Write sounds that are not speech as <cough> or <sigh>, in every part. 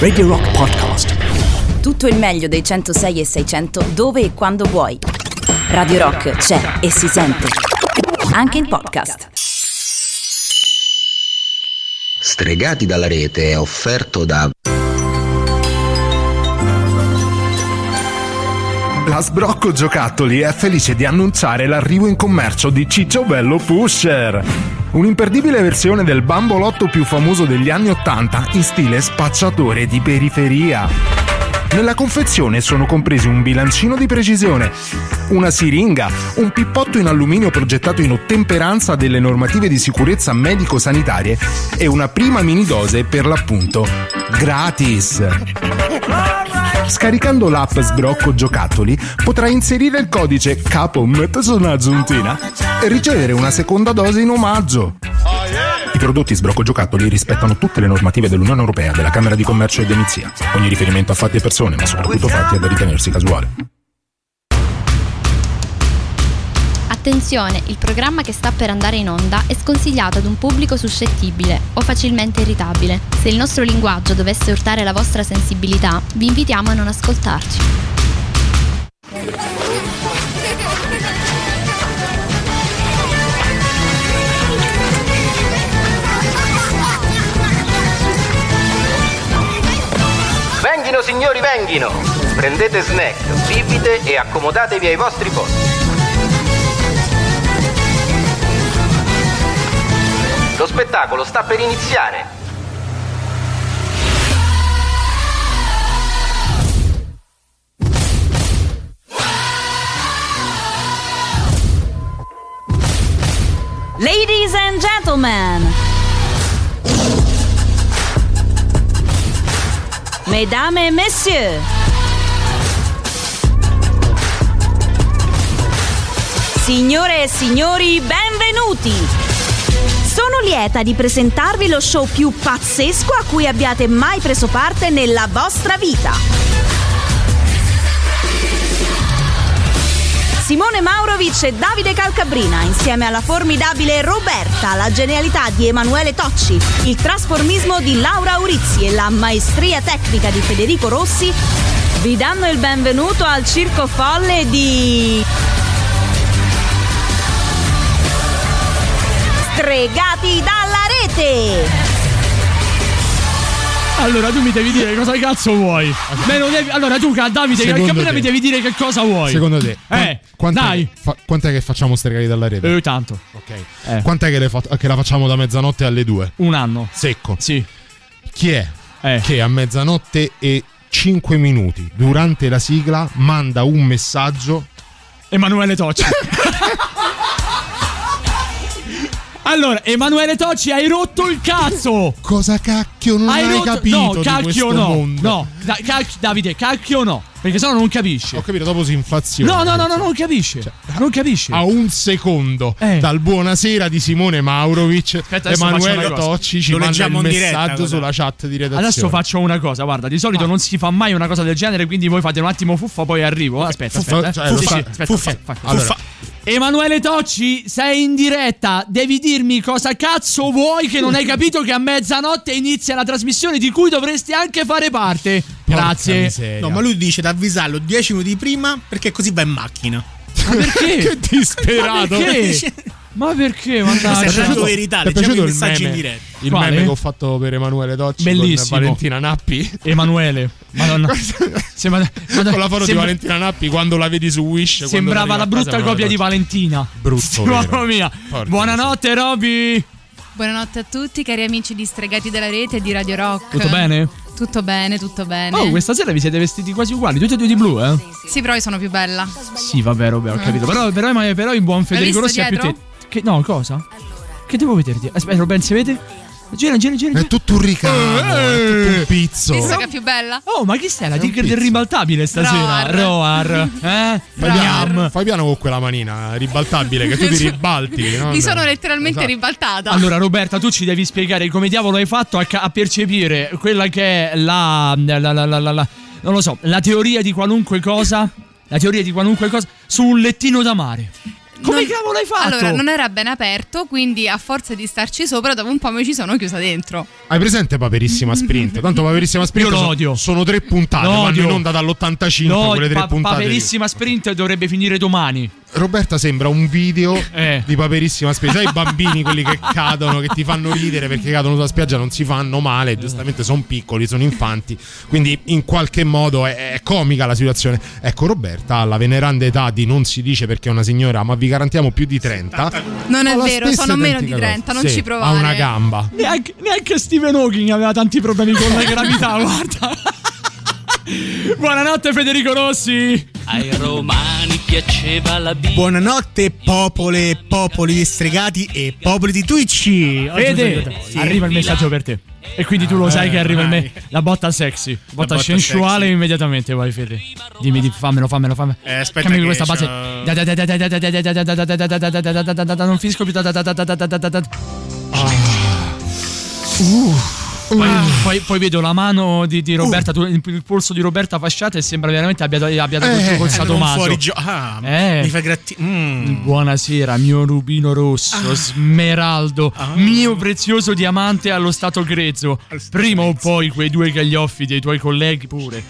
Radio Rock Podcast. Tutto il meglio dei 106 e 600 dove e quando vuoi. Radio Rock c'è e si sente. Anche in podcast. Stregati dalla rete è offerto da La Sbrocco Giocattoli è felice di annunciare l'arrivo in commercio di Ciccio Bello Pusher. Un'imperdibile versione del bambolotto più famoso degli anni Ottanta in stile spacciatore di periferia. Nella confezione sono compresi un bilancino di precisione, una siringa, un pippotto in alluminio progettato in ottemperanza delle normative di sicurezza medico-sanitarie e una prima mini dose per l'appunto gratis. Scaricando l'app Sbrocco Giocattoli potrai inserire il codice Capo Sono Aggiuntina e ricevere una seconda dose in omaggio. I prodotti Sbrocco Giocattoli rispettano tutte le normative dell'Unione Europea, della Camera di Commercio e Demizia. Ogni riferimento a fatti e persone, ma soprattutto fatti, è da ritenersi casuale. Attenzione, il programma che sta per andare in onda è sconsigliato ad un pubblico suscettibile o facilmente irritabile. Se il nostro linguaggio dovesse urtare la vostra sensibilità, vi invitiamo a non ascoltarci. Venghino signori, venghino! Prendete snack, bibite e accomodatevi ai vostri posti. Lo spettacolo sta per iniziare. Ladies and gentlemen. Mesdames et messieurs. Signore e signori, benvenuti! Sono lieta di presentarvi lo show più pazzesco a cui abbiate mai preso parte nella vostra vita. Simone Maurovic e Davide Calcabrina, insieme alla formidabile Roberta, la genialità di Emanuele Tocci, il trasformismo di Laura Urizzi e la maestria tecnica di Federico Rossi, vi danno il benvenuto al circo folle di... Stregati dalla rete! Allora tu mi devi dire cosa cazzo vuoi. Non devi- Allora tu Davide Secondo Calcabrina te. mi devi dire che cosa vuoi. Secondo te? Eh, quant'è, dai. fa- quant'è che facciamo stregati dalla rete? Eh, tanto. ok. eh. Quant'è che, le fa- che la facciamo da mezzanotte alle due? Un anno. Secco. Sì. Chi è Eh. che a mezzanotte e 5 minuti durante la sigla manda un messaggio? Emanuele Tocci. <laughs> Allora, Emanuele Tocci, hai rotto il cazzo! Cosa cacchio non hai, hai rotto... capito No, cacchio questo no. mondo? No, Da- cac- Davide, cacchio no. Perché sennò non capisci. Ho capito, dopo si inflaziona. No, no, no, no, non capisci. non capisci. A un secondo Eh. dal buonasera di Simone Maurovic, Aspetta, Emanuele. Tocci ci Lo manda il diretta, messaggio sulla chat di redazione. Adesso faccio una cosa, guarda, di solito non si fa mai una cosa del genere, quindi voi fate un attimo fuffa, poi arrivo. Aspetta, Fuffa, aspetta. eh. cioè, lo Sì, fa- sì, aspetta, fuffa, ok, fai. Allora, Emanuele Tocci, sei in diretta. Devi dirmi cosa cazzo vuoi che non hai capito che a mezzanotte inizia la trasmissione di cui dovresti anche fare parte. Grazie. No, ma lui dice di avvisarlo 10 minuti prima perché così va in macchina. Ma perché? <laughs> che disperato. Ma perché? <laughs> Ma perché? È Mannaggia. la verità, Ti è piaciuto il messaggi in meme? diretta. Il Quale? meme che ho fatto per Emanuele Tocci Bellissimo. con Valentina Nappi. Emanuele. Madonna. <laughs> Sembra, con la foto di sembra- Valentina Nappi quando la vedi su Wish. Sembrava la casa brutta Emanuele copia di. Valentina. Brutto, Mamma mia. Porca Buonanotte, Roby. Buonanotte a tutti, cari amici di Stregati della Rete e di Radio Rock. Tutto bene? Tutto bene, tutto bene. Oh, questa sera vi siete vestiti quasi uguali, tutti e due di blu, eh? Sì, però io sono più bella. Sì, vabbè, Roby, ho capito. Però, però, ma- però il buon Federico Rossi ha più te. Che, no, cosa? Che devo vederti? Aspetta, Robben, si vede? Gira, gira, gira. È tutto un ricamo, è tutto un pizzo. Visto che è più bella? Oh, ma chi sei? La tigre del ribaltabile stasera? Roar. Roar. <laughs> Eh? Fai piano, fai piano con quella manina ribaltabile che tu ti <laughs> ribalti. no? Mi sono letteralmente Esatto. ribaltata. Allora, Roberta, tu ci devi spiegare come diavolo hai fatto a, ca- a percepire quella che è la, la, la, la, la- la- Non lo so, la teoria di qualunque cosa. La teoria di qualunque cosa su un lettino da mare. Come Non- cavolo hai fatto? Allora, non era ben aperto, quindi a forza di starci sopra, dopo un po' mi ci sono chiusa dentro. Hai presente Paperissima Sprint? <laughs> Tanto Paperissima Sprint Io lo so- odio. sono tre puntate, Lo vanno in onda dall'85 No, quelle tre pa- puntate. lì. paperissima sprint dovrebbe finire domani. Roberta sembra un video Eh. di Paperissima Sprint. Sai i bambini quelli che cadono, che ti fanno ridere perché cadono sulla spiaggia, non si fanno male, giustamente sono piccoli, sono infanti, quindi in qualche modo è, è comica la situazione. Ecco, Roberta ha la veneranda età di non si dice perché è una signora, ma vi garantiamo più di 30. Non è Ha vero, sono meno di cosa. 30, non Sì, ci Ha provare. una gamba. Neanche, neanche Stephen Hawking aveva tanti problemi con la gravità, <laughs> guarda. Buonanotte Federico Rossi. Ai romani piaceva la birra. Buonanotte popole, popoli distregati e popoli di Twitch. Vede, sì. arriva il messaggio per te. E quindi tu lo sai che arriva vai. me la botta sexy, botta, botta sensuale sexy. immediatamente, vai Fede. Dimmi, di, fammelo, fammelo, fammelo. Eh, aspetta Cammi che questa base. Non finisco più. Ah. Uh da- da- Poi, poi- poi vedo la mano di, di Roberta, tu- il, polso di Roberta fasciata e sembra veramente abbia, abbia dato Eh, col non sadomaso. fuori gio- ah, Eh. mi fa gratti- mm. Buonasera, mio rubino rosso, smeraldo, mio prezioso diamante allo stato grezzo. Prima o poi quei due gaglioffi dei tuoi colleghi pure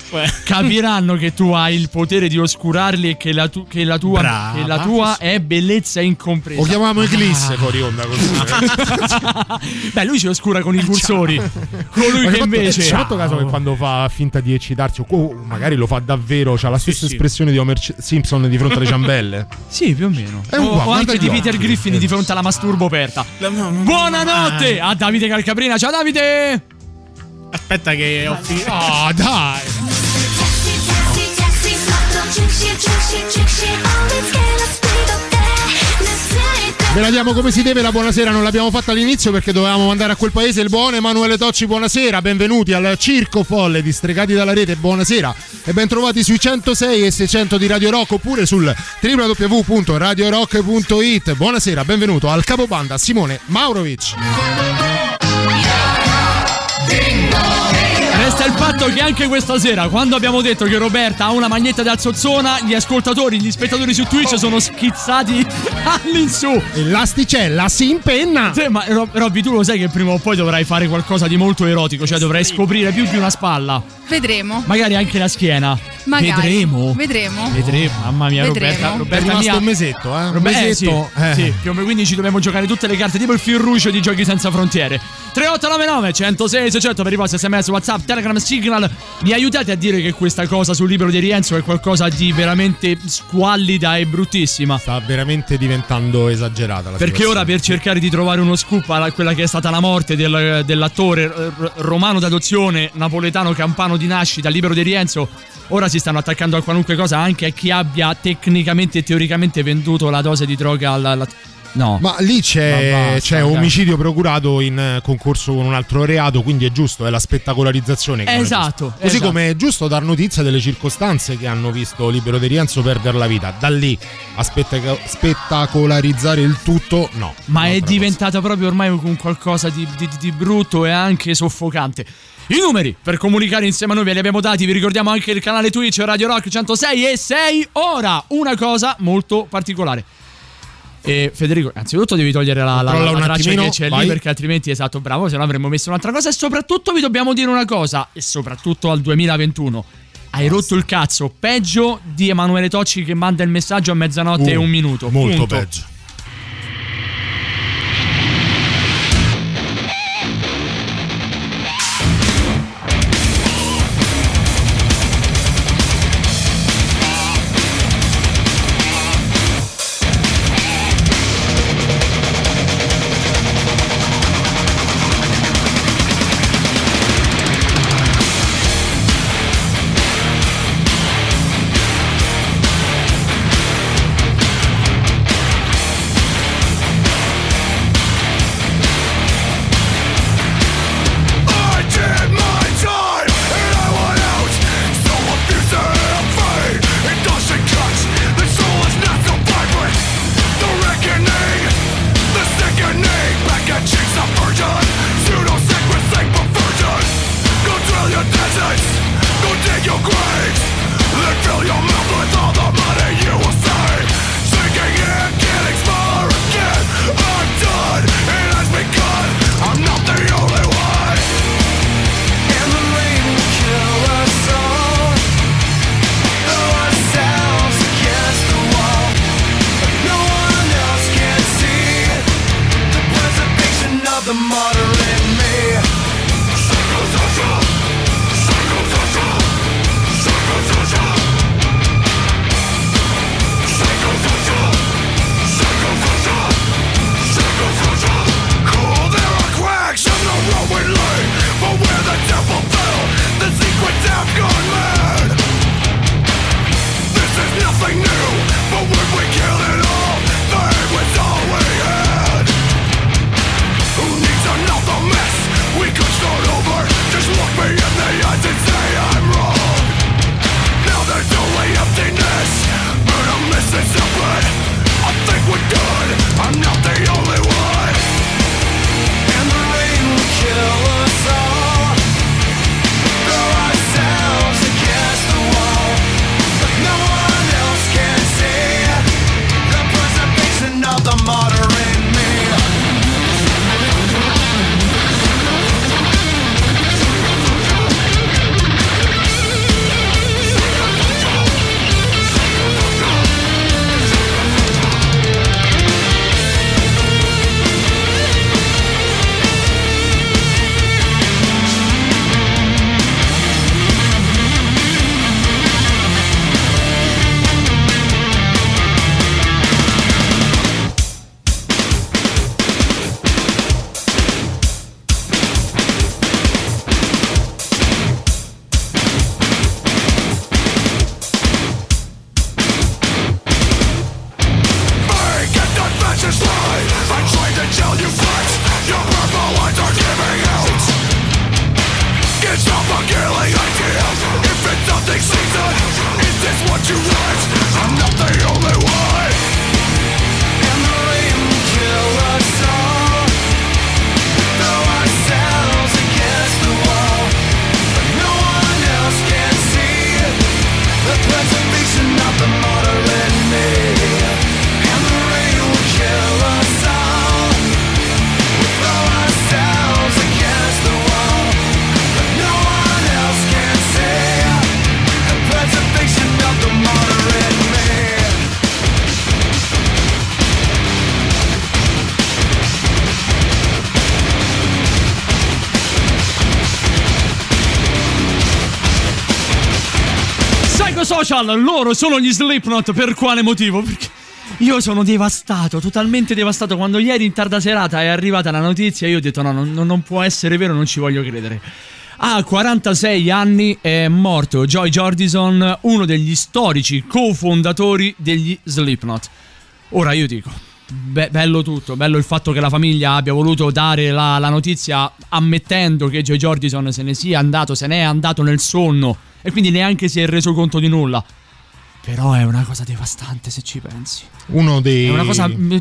capiranno che tu hai il potere di oscurarli e che la, tu- che la tua, Brava. che la tua è bellezza incompresa. O chiamiamo Eclisse fuori onda così. <laughs> Beh, lui ci oscura con i cursori. Colui Ma che invece. Hai fatto caso che quando fa finta di eccitarsi, o oh, magari lo fa davvero, ha la stessa espressione di Homer Simpson di fronte alle ciambelle? Sì, più o meno. È o, uguale, o guarda anche di Peter. Griffin di fronte alla masturbo aperta. Buonanotte a Davide Calcabrina. Ciao Davide! Aspetta che ho finito. Ah, dai! Ve la diamo come si deve la buonasera, non l'abbiamo fatta all'inizio perché dovevamo mandare a quel paese il buon Emanuele Tocci, buonasera, benvenuti al Circo Folle di Stregati dalla Rete, buonasera e ben trovati sui 106 e 600 di Radio Rock oppure sul www.radiorock.it. Buonasera, benvenuto al capobanda Simone Maurovic. Resta il fatto che anche questa sera, quando abbiamo detto che Roberta ha una maglietta da Zozzona, gli ascoltatori, gli spettatori su Twitch sono schizzati <laughs> all'insù. E l'asticella si impenna. Sì, ma Rob- Robby, tu lo sai che prima o poi dovrai fare qualcosa di molto erotico, cioè dovrai scoprire più di una spalla, Vedremo. magari anche la schiena. Magari. Vedremo. Vedremo. Vedremo, mamma mia, Vedremo. Roberta. È Roberta rimasto mia. un mesetto, eh? Un eh, sì, mesetto. eh. sì, più o meno, quindi ci dobbiamo giocare tutte le carte tipo il fil rouge di Giochi Senza Frontiere 3899 106 600 per i vostri sms whatsapp telegram signal mi aiutate a dire che questa cosa sul libro di Rienzo è qualcosa di veramente squallida e bruttissima Sta veramente diventando esagerata la perché ora per cercare di trovare uno scoop alla quella che è stata la morte del- dell'attore eh, romano d'adozione, napoletano campano di nascita, libero di Rienzo, ora si stanno attaccando a qualunque cosa, anche a chi abbia tecnicamente e teoricamente venduto la dose di droga alla... alla- No. Ma lì c'è, Ma basta, c'è omicidio procurato in eh, concorso con un altro reato, quindi è giusto, è la spettacolarizzazione. Che Esatto. Così esatto. come è giusto dar notizia delle circostanze che hanno visto Libero De Rienzo perdere la vita. Da lì a spettaco- spettacolarizzare il tutto, no. Ma è diventata proprio ormai un qualcosa di, di- di brutto e anche soffocante. I numeri per comunicare insieme a noi ve li abbiamo dati, vi ricordiamo anche il canale Twitch Radio Rock 106 e 6. Ora, una cosa molto particolare. E Federico, anzitutto devi togliere la, la, la traccia che c'è vai. lì perché altrimenti esatto, bravo, se no avremmo messo un'altra cosa e soprattutto vi dobbiamo dire una cosa e soprattutto al 2021. Hai rotto il cazzo, peggio di Emanuele Tocci che manda il messaggio a mezzanotte e Uh, un minuto. Molto Punto. peggio. Psychosocial, loro sono gli Slipknot, per quale motivo? Perché io sono devastato, totalmente devastato. Quando ieri in tarda serata è arrivata la notizia, io ho detto no, non, non può essere vero, non ci voglio credere. A 46 anni è morto Joy Jordison, uno degli storici cofondatori degli Slipknot. Ora io dico, be- bello tutto, bello il fatto che la famiglia abbia voluto dare la, la notizia ammettendo che Joy Jordison se ne sia andato, se n'è andato nel sonno e quindi neanche si è reso conto di nulla. Però è una cosa devastante se ci pensi. Uno dei. È una cosa mm,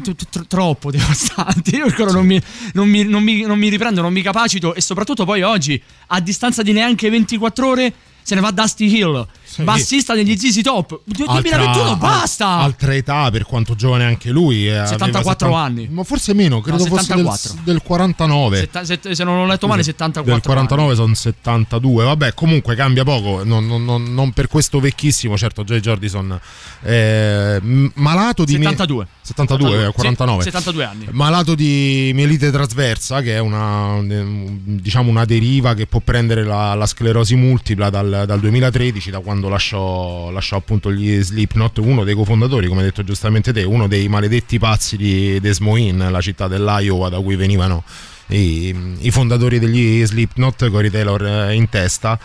troppo <laughs> devastante. Io ancora non, mi, non, mi, non, mi, non mi riprendo, non mi capacito. E soprattutto poi oggi, a distanza di neanche 24 ore, se ne va Dusty Hill, bassista degli ZZ Top. 2021, basta! Altra età, per quanto giovane anche lui. eh, aveva 74 settan- anni. Ma forse meno, credo No, fosse del, 74. del 49. Setta- se, se non ho letto male, 74. Del 49 sono 72. Vabbè, comunque cambia poco. Non, non- non- non per questo vecchissimo, certo. Joy Jordison eh, malato di. 72. 72, eh, 49. Sì, 72 anni. Malato di mielite trasversa, che è una, un- diciamo una deriva che può prendere la, la sclerosi multipla dal, dal 2013, da quando lasciò, lasciò appunto gli Slipknot, uno dei cofondatori, come hai detto giustamente te, uno dei maledetti pazzi di Des Moines, la città dell'Iowa da cui venivano i, i fondatori degli Slipknot, Cory Taylor eh, in testa.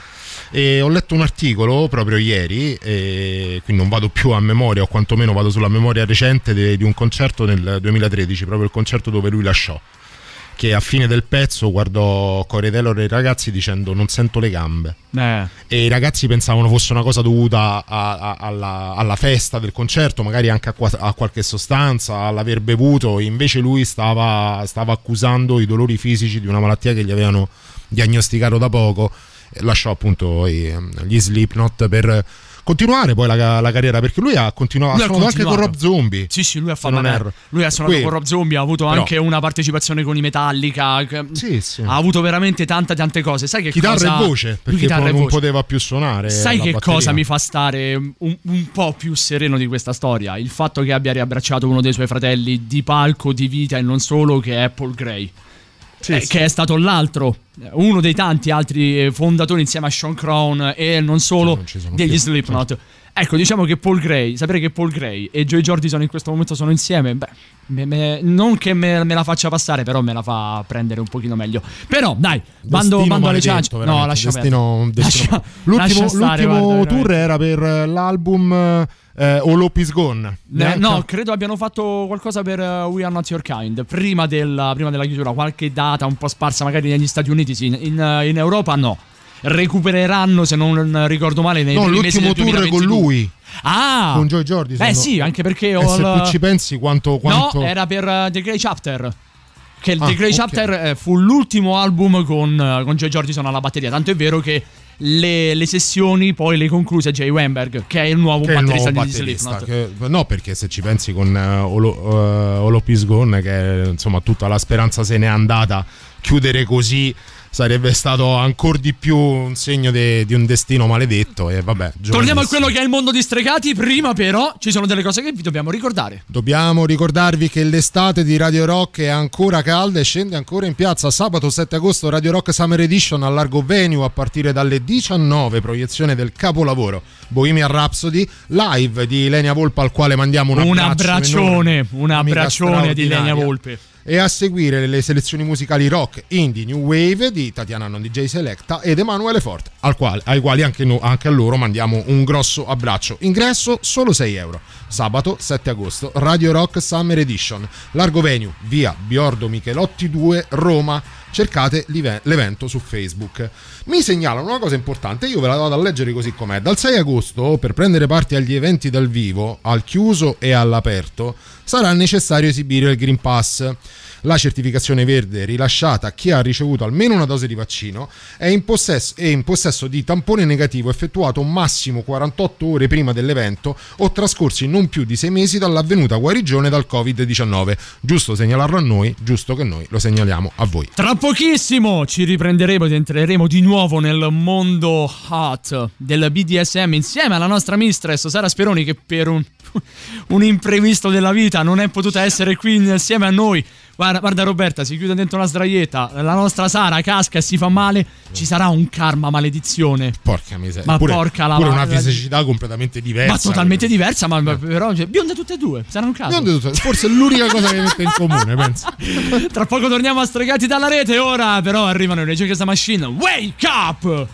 E ho letto un articolo proprio ieri, quindi non vado più a memoria, o quantomeno vado sulla memoria recente de- di un concerto nel 2013, proprio il concerto dove lui lasciò. Che a fine del pezzo guardò Corey Taylor e i ragazzi dicendo non sento le gambe. Eh. E i ragazzi pensavano fosse una cosa dovuta a- a- alla, alla festa del concerto, magari anche a, qua- a qualche sostanza, all'aver bevuto. Invece lui stava, stava accusando i dolori fisici di una malattia che gli avevano diagnosticato da poco. E lasciò appunto gli Slipknot per continuare poi la, la carriera perché lui ha continuato, Lui ha suonato anche con continuato. Rob Zombie. Sì, sì, lui ha fatto. erro. Lui ha suonato Qui- con Rob Zombie, ha avuto Però- anche una partecipazione con i Metallica. Sì, sì. Ha avuto veramente tante, tante cose. Sai che Chitarra cosa... e voce, perché chitarra poi e non voce. poteva più suonare. Sai la che batteria. cosa mi fa stare un, un po' più sereno di questa storia? Il fatto che abbia riabbracciato uno dei suoi fratelli di palco, di vita e non solo, che è Paul Gray. Eh, sì. Che è stato l'altro, eh, uno dei tanti altri eh, fondatori insieme a Sean Crown e non solo ci sono degli più, Slipknot. Ecco, diciamo che Paul Gray, sapere che Paul Gray e Joy Jordison in questo momento sono insieme, beh, me- me- non che me, me la faccia passare, però me la fa prendere un pochino meglio. Però, dai, bando, bando alle ciance. No, lascia destino- destino- Lascia- L'ultimo, lascia stare, l'ultimo guarda, tour era per l'album eh, All Hope Is Gone. Eh, no, credo abbiano fatto qualcosa per eh, We Are Not Your Kind prima della, prima della chiusura, qualche data un po' sparsa magari negli Stati Uniti, sì, in, eh, in Europa no. Recupereranno, se non ricordo male, nei No, l'ultimo tour con 2022. lui. Ah! Con Joy Jordison. Beh sì, anche perché E ho se il- tu ci pensi quanto... quanto... No, era per eh, The Grey Chapter. Che il Ah, The Grey ok. Chapter eh, fu l'ultimo album con, eh, con Joy Jordison alla batteria. Tanto è vero che le, le sessioni poi le concluse Jay Weinberg, che è il nuovo che è il batterista nuovo di batterista, Slipknot. che- no, perché se ci pensi con uh, All, uh, Is Gone, che insomma tutta la speranza se n'è andata, chiudere così sarebbe stato ancora di più un segno de- di un destino maledetto. E vabbè, Torniamo a quello che è il mondo di stregati. Prima, però, ci sono delle cose che vi dobbiamo ricordare. Dobbiamo ricordarvi che l'estate di Radio Rock è ancora calda e scende ancora in piazza. Sabato 7 agosto Radio Rock Summer Edition a largo venue a partire dalle 19, proiezione del capolavoro Bohemian Rhapsody, live di Lenia Volpe al quale mandiamo un, Un abbraccio abbraccione, un abbraccione di Lenia. Volpe. E a seguire le selezioni musicali rock, indie, new wave di Tatiana Non DJ Selecta ed Emanuele Forte, al quale- ai quali anche, no- anche a loro mandiamo un grosso abbraccio. Ingresso solo 6 euro. Sabato 7 agosto, Radio Rock Summer Edition. Largo venue, via Biordo Michelotti 2, Roma. Cercate l'evento su Facebook. Mi segnalano una cosa importante, io ve la vado a leggere così com'è. Dal 6 agosto, per prendere parte agli eventi dal vivo, al chiuso e all'aperto, sarà necessario esibire il Green Pass. La certificazione verde rilasciata a chi ha ricevuto almeno una dose di vaccino è in possesso, è in possesso di tampone negativo effettuato massimo 48 ore prima dell'evento o trascorsi non più di 6 mesi dall'avvenuta guarigione dal Covid-19. Giusto segnalarlo a noi, giusto che noi lo segnaliamo a voi. Tra pochissimo ci riprenderemo ed entreremo di nuovo nel mondo hot del BDSM insieme alla nostra mistress Sara Speroni che per un, un imprevisto della vita non è potuta essere qui insieme a noi. Guarda, guarda Roberta, si chiude dentro una sdraietta, la nostra Sara casca e si fa male, ci sarà un karma maledizione. Porca miseria. Ma pure, porca la pure una la- fisicità completamente diversa. Ma totalmente diversa, ma ma però cioè, bionde tutte e due, sarà un caso. Tutte- Forse è l'unica cosa che mette in comune, <laughs> penso. Tra poco torniamo a stregati dalla rete, ora però arrivano i Against the Machine. Wake up!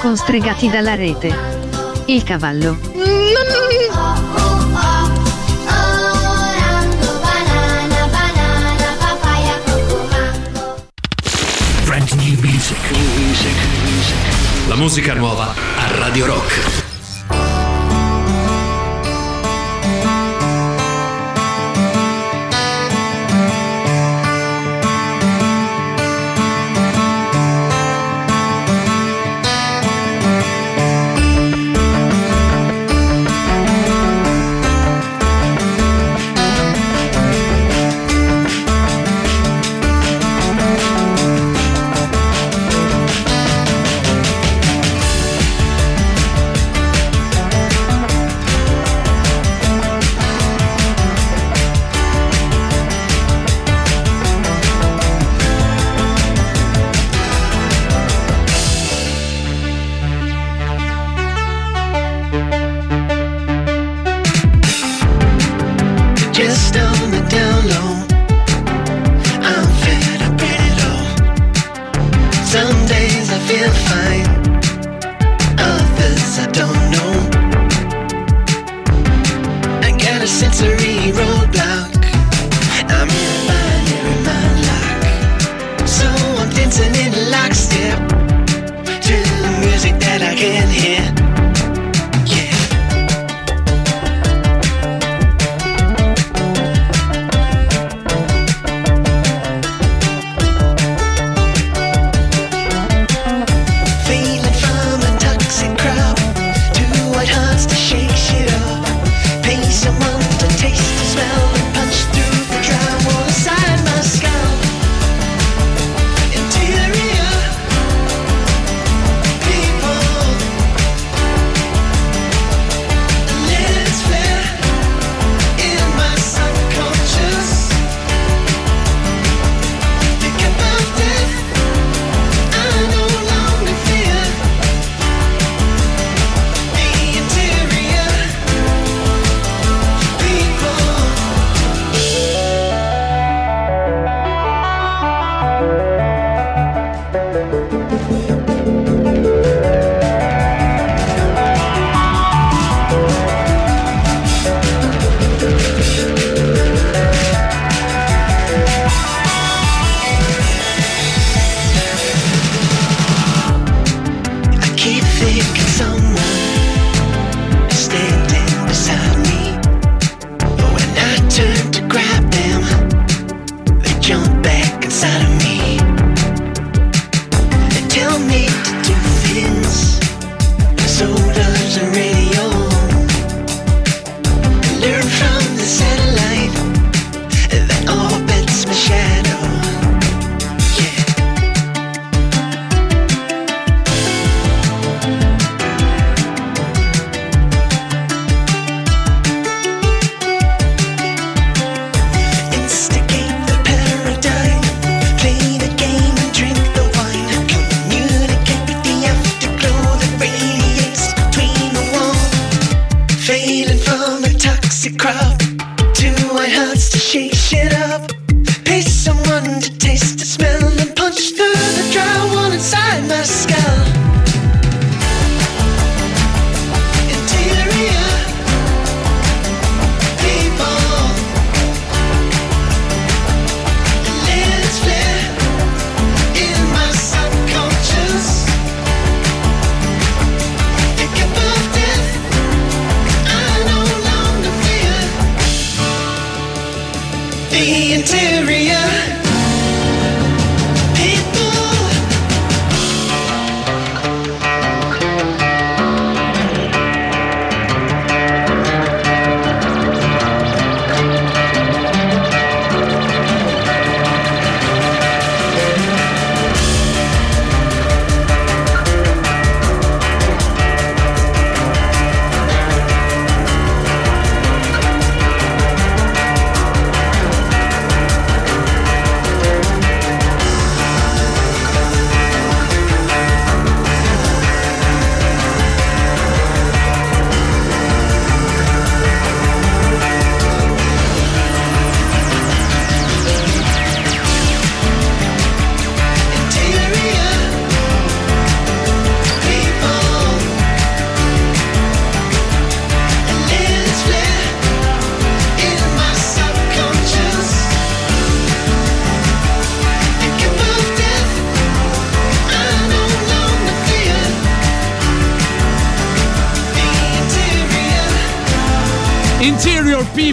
constregati dalla rete. Il cavallo. La musica nuova a Radio Rock.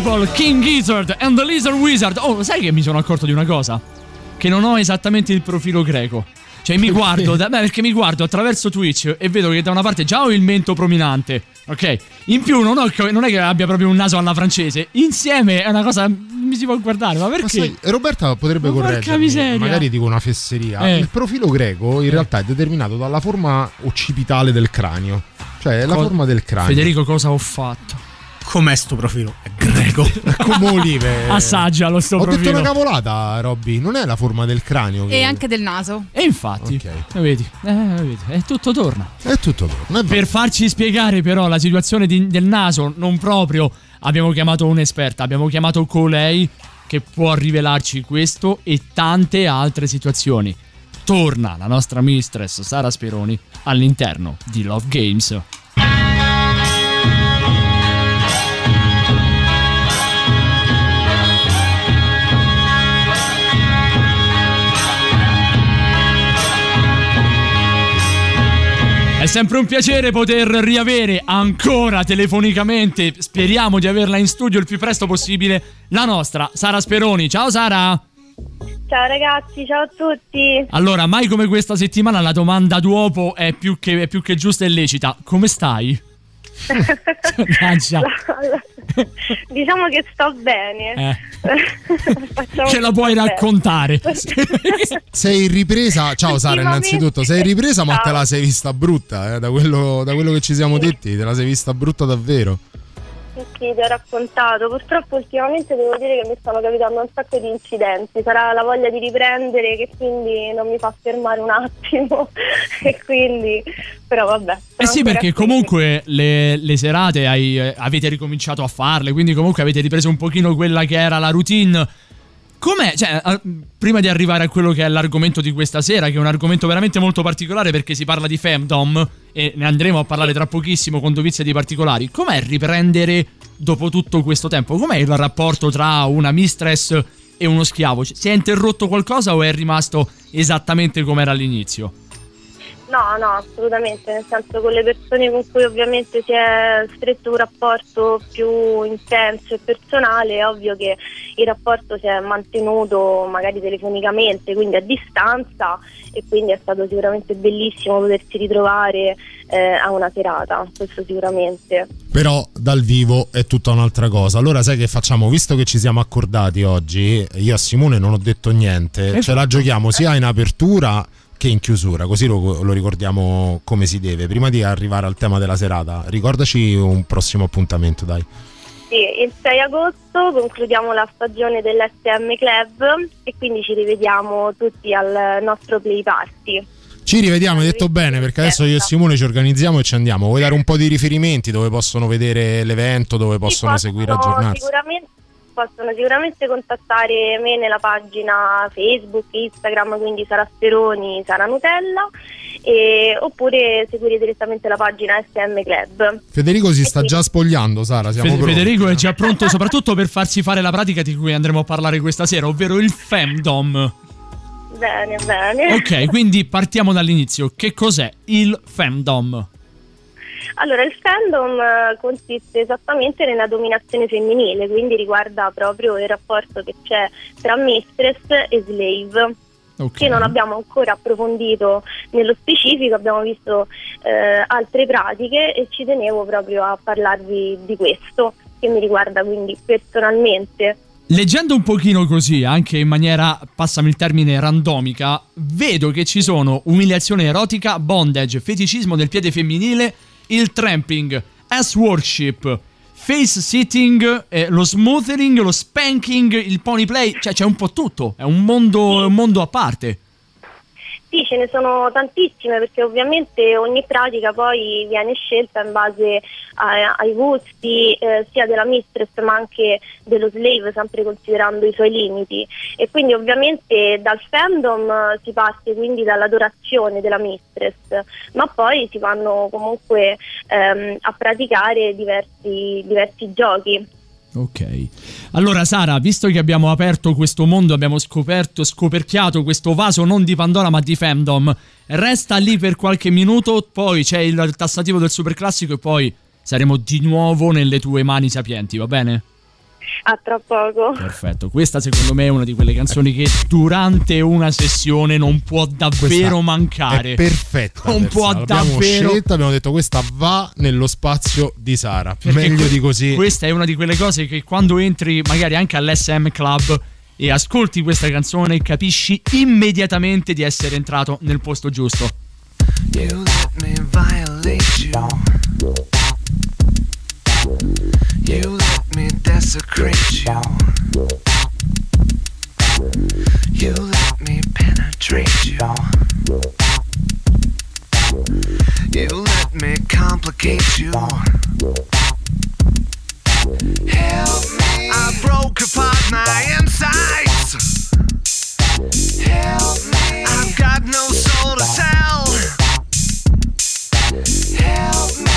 People, King Gizzard and the Lizard Wizard. Oh, sai che mi sono accorto di una cosa? Che non ho esattamente il profilo greco. Cioè mi <laughs> guardo, da- beh, perché mi guardo attraverso Twitch e vedo che da una parte già ho il mento prominente, ok? In più non, ho- non è che abbia proprio un naso alla francese, insieme è una cosa mi si può guardare, ma Ma perché? sai, Roberta potrebbe Ma correggermi, magari dico una fesseria. Eh. Il profilo greco in realtà è determinato dalla forma occipitale del cranio, cioè la Co- forma del cranio. Federico, cosa ho fatto? Com'è sto profilo? È greco. <laughs> Come olive. Assaggialo sto Ho profilo. detto una cavolata, Robby. Non è la forma del cranio. Che... E anche del naso. E infatti, lo vedi, eh, vedi, è tutto torna. È tutto torna. Per farci spiegare però la situazione di- del naso, non proprio abbiamo chiamato un'esperta, abbiamo chiamato colei che può rivelarci questo e tante altre situazioni. Torna la nostra mistress Sara Speroni all'interno di Love Games. Sempre un piacere poter riavere ancora telefonicamente, speriamo di averla in studio il più presto possibile, la nostra Sara Speroni. Ciao Sara! Ciao ragazzi, ciao a tutti. Allora, mai come questa settimana la domanda d'uopo è più che, è più che giusta e lecita. Come stai? Mannaggia. <laughs> diciamo che sto bene. Eh, ce la puoi bene. raccontare. Sei ripresa, ciao Sara, innanzitutto, sei ripresa ma Ciao. te la sei vista brutta, eh, da, quello, da quello che ci siamo detti, te la sei vista brutta davvero. Sì, ti ho raccontato. Purtroppo ultimamente devo dire che mi stanno capitando un sacco di incidenti. Sarà la voglia di riprendere che quindi non mi fa fermare un attimo. <laughs> e quindi, però vabbè. Eh sì, perché comunque le, le serate hai- eh, avete ricominciato a farle, quindi comunque avete ripreso un pochino quella che era la routine. Com'è? Cioè, prima di arrivare a quello che è l'argomento di questa sera, che è un argomento veramente molto particolare perché si parla di femdom e ne andremo a parlare tra pochissimo con dovizia di particolari, com'è riprendere dopo tutto questo tempo? Com'è il rapporto tra una mistress e uno schiavo? Si è interrotto qualcosa o è rimasto esattamente come era all'inizio? No, no, assolutamente, nel senso con le persone con cui ovviamente si è stretto un rapporto più intenso e personale, è ovvio che il rapporto si è mantenuto magari telefonicamente, quindi a distanza e quindi è stato sicuramente bellissimo potersi ritrovare eh, a una serata, questo sicuramente. Però dal vivo è tutta un'altra cosa. Allora sai che facciamo? Visto che ci siamo accordati oggi, io a Simone non ho detto niente, ce la giochiamo sia in apertura che in chiusura, così lo, lo ricordiamo come si deve. Prima di arrivare al tema della serata, ricordaci un prossimo appuntamento, dai. Sì, il 6 agosto concludiamo la stagione dell'SM Club e quindi ci rivediamo tutti al nostro play party. Ci rivediamo, hai detto bene, perché adesso io e Simone ci organizziamo e ci andiamo. Vuoi dare un po' di riferimenti dove possono vedere l'evento, dove possono Sì, seguire aggiornarsi? Sicuramente, possono sicuramente contattare me nella pagina Facebook, Instagram, quindi Sara Speroni, Sara Nutella, e- oppure seguire direttamente la pagina SM Club. Federico si sta già spogliando, Sara, siamo Fe- pronti. Federico è già pronto soprattutto per farsi fare la pratica di cui andremo a parlare questa sera, ovvero il femdom. Bene, bene. Ok, quindi partiamo dall'inizio. Che cos'è il femdom? Allora, il fandom eh, consiste esattamente nella dominazione femminile, quindi riguarda proprio il rapporto che c'è tra mistress e slave. Che non abbiamo ancora approfondito nello specifico, abbiamo visto eh, altre pratiche e ci tenevo proprio a parlarvi di questo, che mi riguarda quindi personalmente. Leggendo un pochino così, anche in maniera, passami il termine, randomica, vedo che ci sono umiliazione erotica, bondage, feticismo del piede femminile, il tramping, ass worship, face sitting, eh, lo smoothering, lo spanking, il pony play, cioè c'è un po' tutto, è un mondo, un mondo a parte. Sì, ce ne sono tantissime perché ovviamente ogni pratica poi viene scelta in base a- ai gusti eh, sia della mistress ma anche dello slave, sempre considerando i suoi limiti. E quindi ovviamente dal fandom si parte quindi dall'adorazione della mistress, ma poi si vanno comunque ehm, a praticare diversi, diversi giochi. Ok. Allora, Sara, visto che abbiamo aperto questo mondo, abbiamo scoperto, scoperchiato questo vaso non di Pandora ma di Femdom, resta lì per qualche minuto, poi c'è il tassativo del super classico e poi saremo di nuovo nelle tue mani sapienti, va bene? A tra poco. Perfetto, questa secondo me è una di quelle canzoni che durante una sessione non può davvero Questa mancare. È perfetta. Non per può. L'abbiamo davvero. scelta, abbiamo detto questa va nello spazio di Sara. Perché Meglio que- di così. Questa è una di quelle cose che quando entri magari anche all'SM Club e ascolti questa canzone capisci immediatamente di essere entrato nel posto giusto. You let me violate you. You let me desecrate you. You let me penetrate you. You let me complicate you. Help me. I broke apart my insides. Help me. I've got no soul to tell. Help me.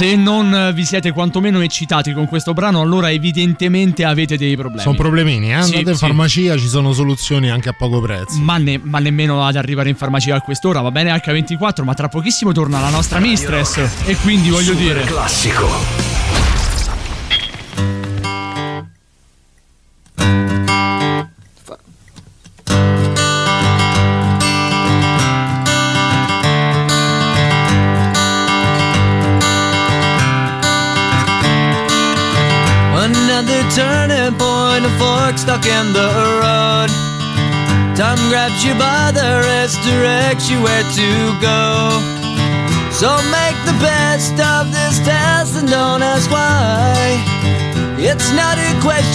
Se non eh, vi siete quantomeno eccitati con questo brano, allora evidentemente avete dei problemi. Sono problemini, eh? Sì, andate in sì. farmacia, ci sono soluzioni anche a poco prezzo. Ma, ne- ma nemmeno ad arrivare in farmacia a quest'ora, va bene H24, ma tra pochissimo torna la nostra mistress. E quindi voglio Super dire. classico.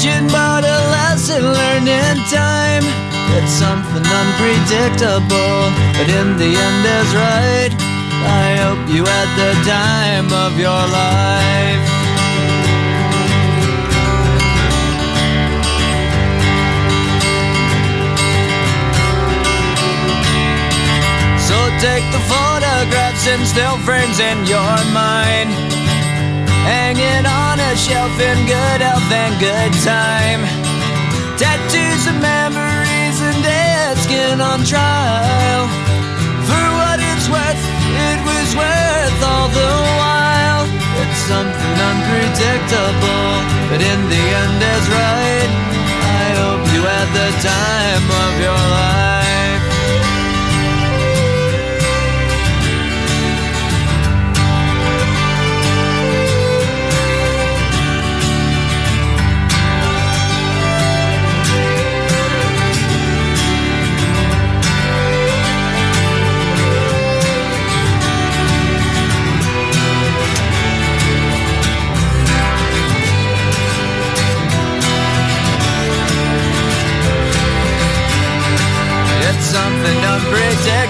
A but a lesson learned in time. It's something unpredictable, but in the end is right. I hope you had the time of your life. So take the photographs and still frames in your mind. Hanging on shelf in good health and good time. Tattoos of memories and dead skin on trial. For what it's worth, it was worth all the while. It's something unpredictable, but in the end is right. I hope you had the time of your life.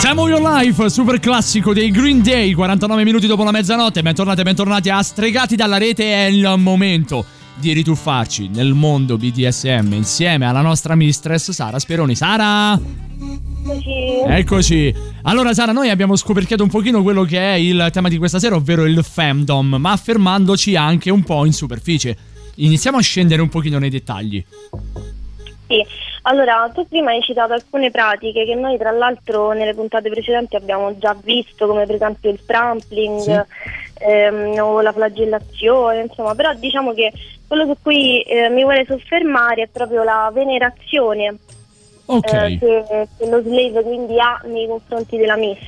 Time of Your Life, super classico dei Green Day, 49 minuti dopo la mezzanotte. Bentornati e bentornati a Stregati dalla rete. È il momento di rituffarci nel mondo BDSM insieme alla nostra mistress Sara Speroni. Sara! Eccoci. Allora Sara, noi abbiamo scoperchiato un pochino quello che è il tema di questa sera, ovvero il femdom, ma fermandoci anche un po' in superficie. Iniziamo a scendere un pochino nei dettagli. Sì, allora tu prima hai citato alcune pratiche che noi tra l'altro nelle puntate precedenti abbiamo già visto, come per esempio il trampling Sì. ehm, o la flagellazione, insomma, però diciamo che quello su cui eh, mi vuole soffermare è proprio la venerazione Ok. eh, che, che lo slave quindi ha nei confronti della miss,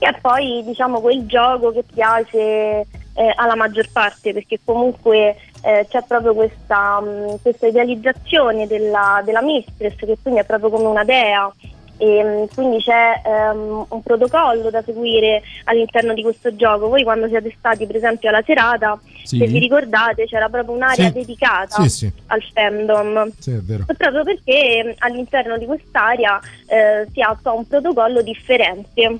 che è poi diciamo quel gioco che piace eh, alla maggior parte, perché comunque eh, c'è proprio questa, mh, questa idealizzazione della, della mistress, che quindi è proprio come una dea. E mh, quindi c'è ehm, un protocollo da seguire all'interno di questo gioco. Voi quando siete stati per esempio alla serata, Sì. se vi ricordate, c'era proprio un'area Sì. dedicata Sì, al femdom. Sì, è vero. Proprio perché mh, all'interno di quest'area eh, si attua un protocollo differente,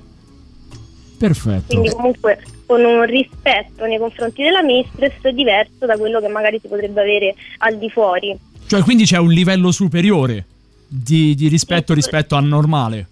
Perfetto. quindi comunque con un rispetto nei confronti della mistress diverso da quello che magari si potrebbe avere al di fuori. Cioè, quindi c'è un livello superiore di, di rispetto rispetto al normale.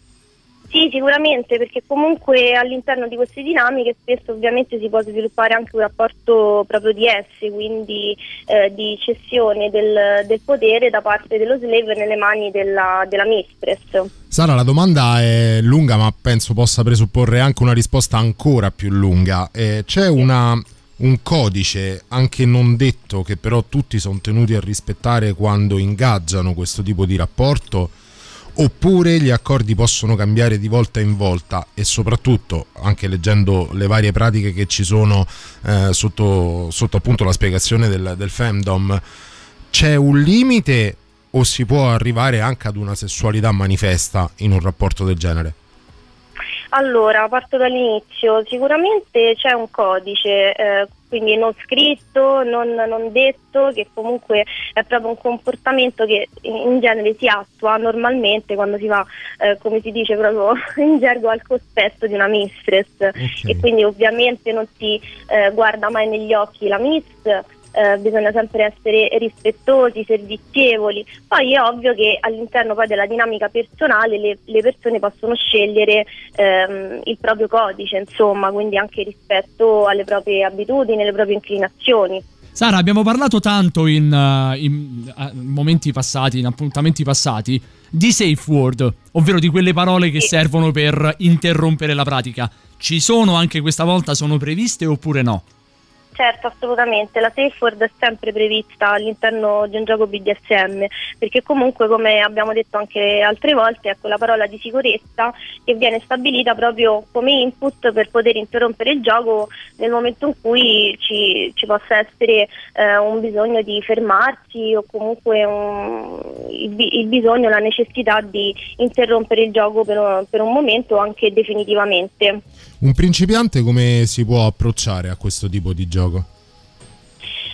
Sì, sicuramente, perché comunque all'interno di queste dinamiche spesso ovviamente si può sviluppare anche un rapporto proprio di esse, quindi eh, di cessione del, del potere da parte dello slave nelle mani della, della mistress. Sara, la domanda è lunga, ma penso possa presupporre anche una risposta ancora più lunga. Eh, c'è una- un codice, anche non detto, che però tutti sono tenuti a rispettare quando ingaggiano questo tipo di rapporto? Oppure gli accordi possono cambiare di volta in volta e soprattutto, anche leggendo le varie pratiche che ci sono eh, sotto, sotto appunto la spiegazione del, del femdom, c'è un limite o si può arrivare anche ad una sessualità manifesta in un rapporto del genere? Allora, parto dall'inizio. Sicuramente c'è un codice, eh, quindi non scritto, non, non detto, che comunque è proprio un comportamento che in genere si attua normalmente quando si va, eh, come si dice proprio <laughs> in gergo, al cospetto di una mistress e quindi ovviamente non si eh, guarda mai negli occhi la miss. Eh, bisogna sempre essere rispettosi, servizievoli. Poi è ovvio che all'interno poi della dinamica personale le, le persone possono scegliere ehm, il proprio codice, insomma, quindi anche rispetto alle proprie abitudini, alle proprie inclinazioni. Sara, abbiamo parlato tanto in, uh, in, uh, momenti passati, in appuntamenti passati, di safe word, ovvero di quelle parole che servono per interrompere la pratica. Ci sono anche questa volta, sono previste oppure no? Certo, assolutamente, la safe word è sempre prevista all'interno di un gioco BDSM, perché comunque come abbiamo detto anche altre volte è quella parola di sicurezza che viene stabilita proprio come input per poter interrompere il gioco nel momento in cui ci, ci possa essere eh, un bisogno di fermarsi o comunque un- il, il bisogno, la necessità di interrompere il gioco per un, per un momento anche definitivamente. Un principiante come si può approcciare a questo tipo di gioco?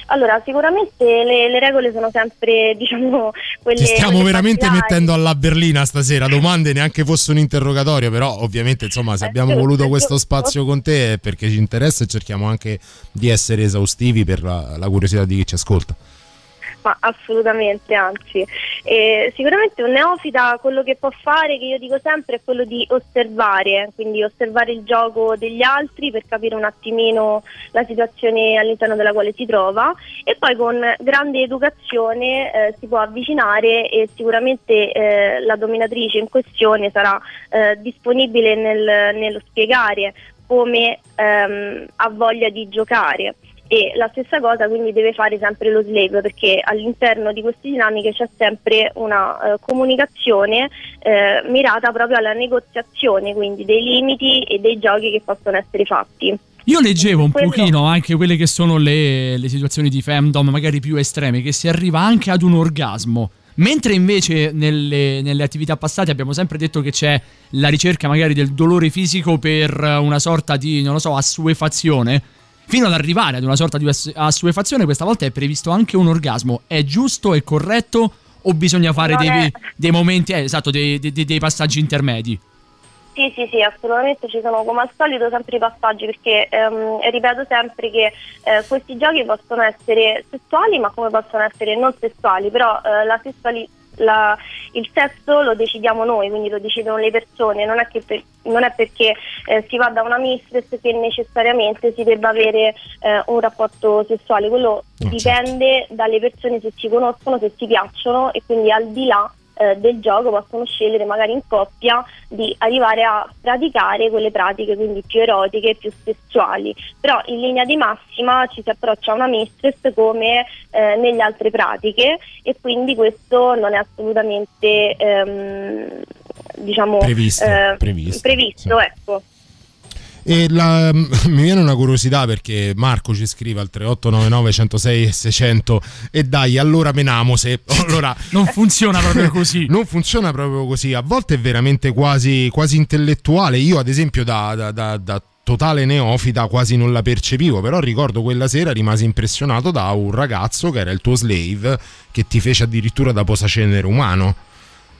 Allora, sicuramente le, le regole sono sempre, <laughs> diciamo, quelle. Ti stiamo quelle veramente basilari. mettendo alla berlina stasera, domande neanche fosse un interrogatorio, però ovviamente insomma se abbiamo voluto questo <laughs> spazio con te è perché ci interessa e cerchiamo anche di essere esaustivi per la, la curiosità di chi ci ascolta. Ma assolutamente, anzi. E sicuramente un neofita quello che può fare, che io dico sempre, è quello di osservare, quindi osservare il gioco degli altri per capire un attimino la situazione all'interno della quale si trova e poi con grande educazione eh, si può avvicinare e sicuramente eh, la dominatrice in questione sarà eh, disponibile nel- nello spiegare come ehm, ha voglia di giocare. E la stessa cosa quindi deve fare sempre lo slave perché all'interno di queste dinamiche c'è sempre una eh, comunicazione eh, mirata proprio alla negoziazione, quindi dei limiti e dei giochi che possono essere fatti. Io leggevo un Quello- pochino anche quelle che sono le, le situazioni di femdom, magari più estreme, che si arriva anche ad un orgasmo. Mentre invece nelle, nelle attività passate abbiamo sempre detto che c'è la ricerca magari del dolore fisico per una sorta di, non lo so, assuefazione. Fino ad arrivare ad una sorta di ass- assuefazione, questa volta è previsto anche un orgasmo. È giusto, è corretto o bisogna fare dei, dei momenti, eh, esatto, dei- dei- dei passaggi intermedi? Sì, sì, sì, assolutamente ci sono come al solito sempre i passaggi perché ehm, ripeto sempre che eh, questi giochi possono essere sessuali ma come possono essere non sessuali, però eh, la sessuali- la- il sesso lo decidiamo noi, quindi lo decidono le persone, non è, che per- non è perché eh, si va da una mistress che necessariamente si debba avere eh, un rapporto sessuale, quello dipende dalle persone se si conoscono, se si piacciono e quindi al di là eh, del gioco possono scegliere magari in coppia di arrivare a praticare quelle pratiche quindi più erotiche, più sessuali. Però in linea di massima ci si approccia a una mistress come eh, nelle altre pratiche e quindi questo non è assolutamente ehm, diciamo Previsto, eh, previsto, previsto, ecco. E la- <laughs> mi viene una curiosità perché Marco ci scrive al 3899 106 e 600 e dai, allora menamo se <laughs> allora non funziona proprio così. <laughs> non funziona proprio così. A volte è veramente quasi, quasi intellettuale. Io, ad esempio, da, da- da- da totale neofita quasi non la percepivo. Però ricordo quella sera rimasi impressionato da un ragazzo che era il tuo slave che ti fece addirittura da posacenere umano.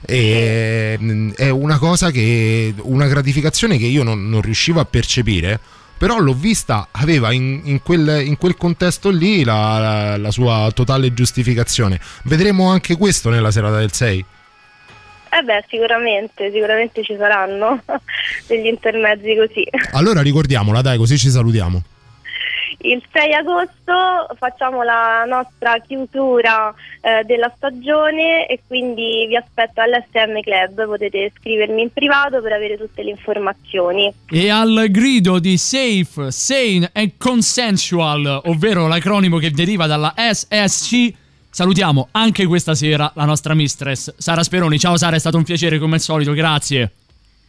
E mm, è una cosa che una gratificazione che io non, non riuscivo a percepire però l'ho vista aveva in, in quel, in quel contesto lì la, la- la sua totale giustificazione. Vedremo anche questo nella serata del 6 Eh beh, sicuramente, sicuramente ci saranno <laughs> degli intermezzi così. allora ricordiamola dai così ci salutiamo Il 6 agosto facciamo la nostra chiusura eh, della stagione e quindi vi aspetto all'SM Club, potete scrivermi in privato per avere tutte le informazioni. E al grido di Safe, Sane and Consensual, ovvero l'acronimo che deriva dalla SSC, salutiamo anche questa sera la nostra mistress Sara Speroni. Ciao Sara, è stato un piacere come al solito, grazie.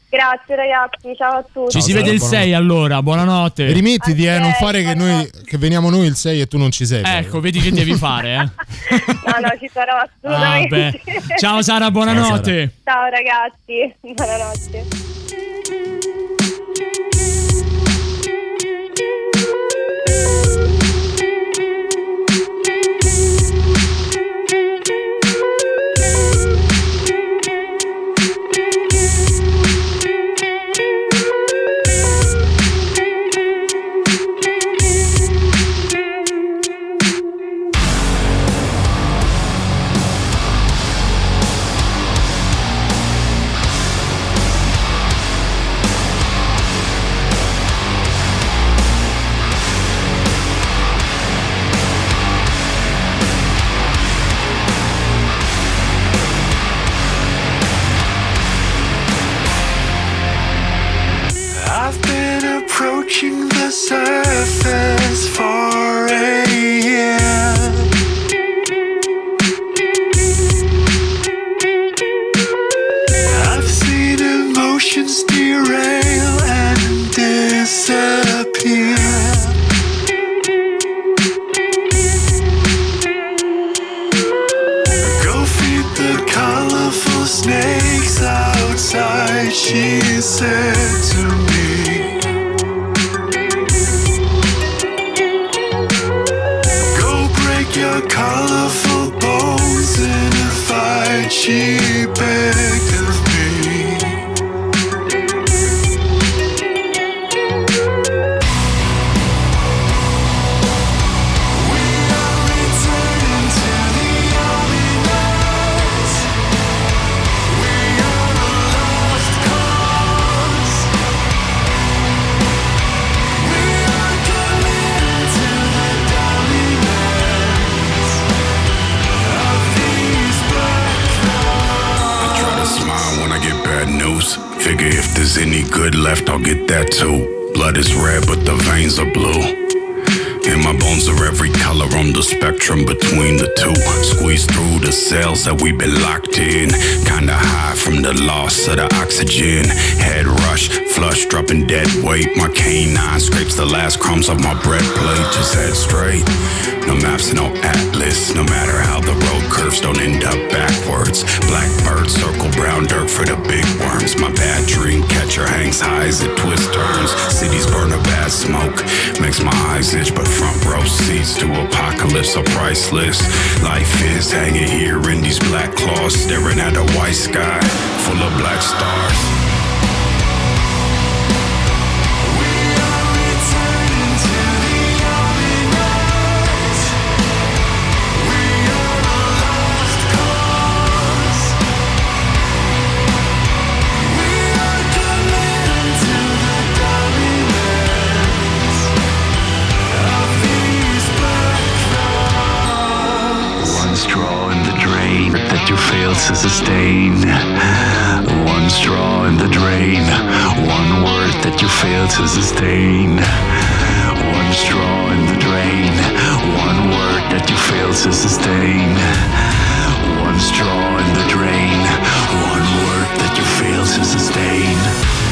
Grazie ragazzi, ciao a tutti. Ci si vede il 6 allora, buonanotte. rimettiti eh non fare che noi che veniamo noi il 6 e tu non ci sei. Ecco, vedi che devi fare, eh. <laughs> No, no, ci sarò assolutamente. Vabbè. Ciao Sara, buonanotte. Ciao ragazzi, buonanotte. Last crumbs off my bread plate. Just head straight. No maps, no atlas. No matter how the road curves, don't end up backwards. Blackbird circle brown dirt for the big worms. My bad dream catcher hangs high as it twists turns. Cities burn a bad smoke, makes my eyes itch, but front row seats to apocalypse are priceless. Life is hanging here in these black claws, staring at a white sky full of black stars. You fail to sustain. One straw in the drain. One word that you fail to sustain. One straw in the drain. One word that you fail to sustain. One straw in the drain. One word that you fail to sustain.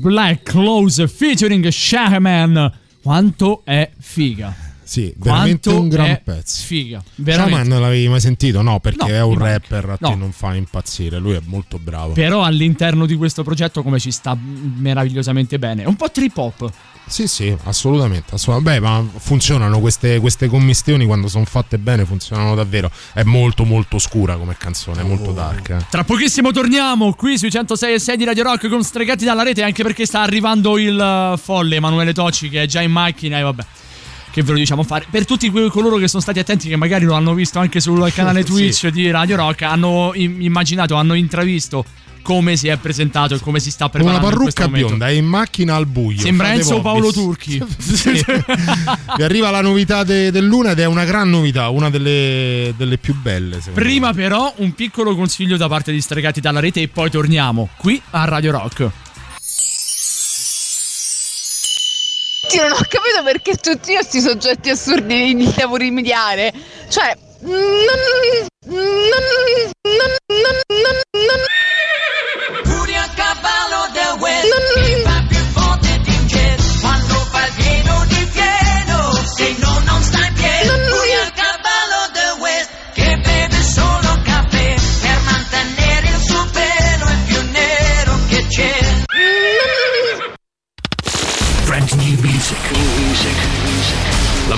Black Clothes featuring Shaman. Quanto è figa. Sì, veramente Quanto un gran pezzo. Figa. Veramente. Shaman non l'avevi mai sentito? No, perché No, è un mi manca. rapper, a te No. non fa impazzire. Lui è molto bravo. Però all'interno di questo progetto come ci sta meravigliosamente bene. È un po' trip hop. Sì, sì, assolutamente. assolutamente. Beh, ma funzionano queste, queste commistioni quando sono fatte bene, funzionano davvero. È molto, molto scura come canzone, è molto dark. eh. Tra pochissimo torniamo qui sui 106 e 6 di Radio Rock con Stregati dalla rete, anche perché sta arrivando il eh, folle Emanuele Tocci che è già in macchina e vabbè. Che ve lo diciamo fare? Per tutti que- coloro che sono stati attenti, che magari lo hanno visto anche sul <laughs> canale Sì. Twitch di Radio Rock, hanno im- immaginato, hanno intravisto come si è presentato e come si sta Con una preparando. in questo parrucca bionda, è in macchina al buio. Sembra Enzo. Paolo <laughs> Turchi. Sì. Vi arriva la novità de- dell'una ed è una gran novità, una delle, delle più belle. secondo me. Prima però un piccolo consiglio da parte di Stregati dalla rete e poi torniamo qui a Radio Rock. Io non ho capito perché tutti questi soggetti assurdi li devo rimediare. Cioè. Non, non, non, non, non, non.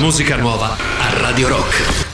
Musica nuova a Radio Rock.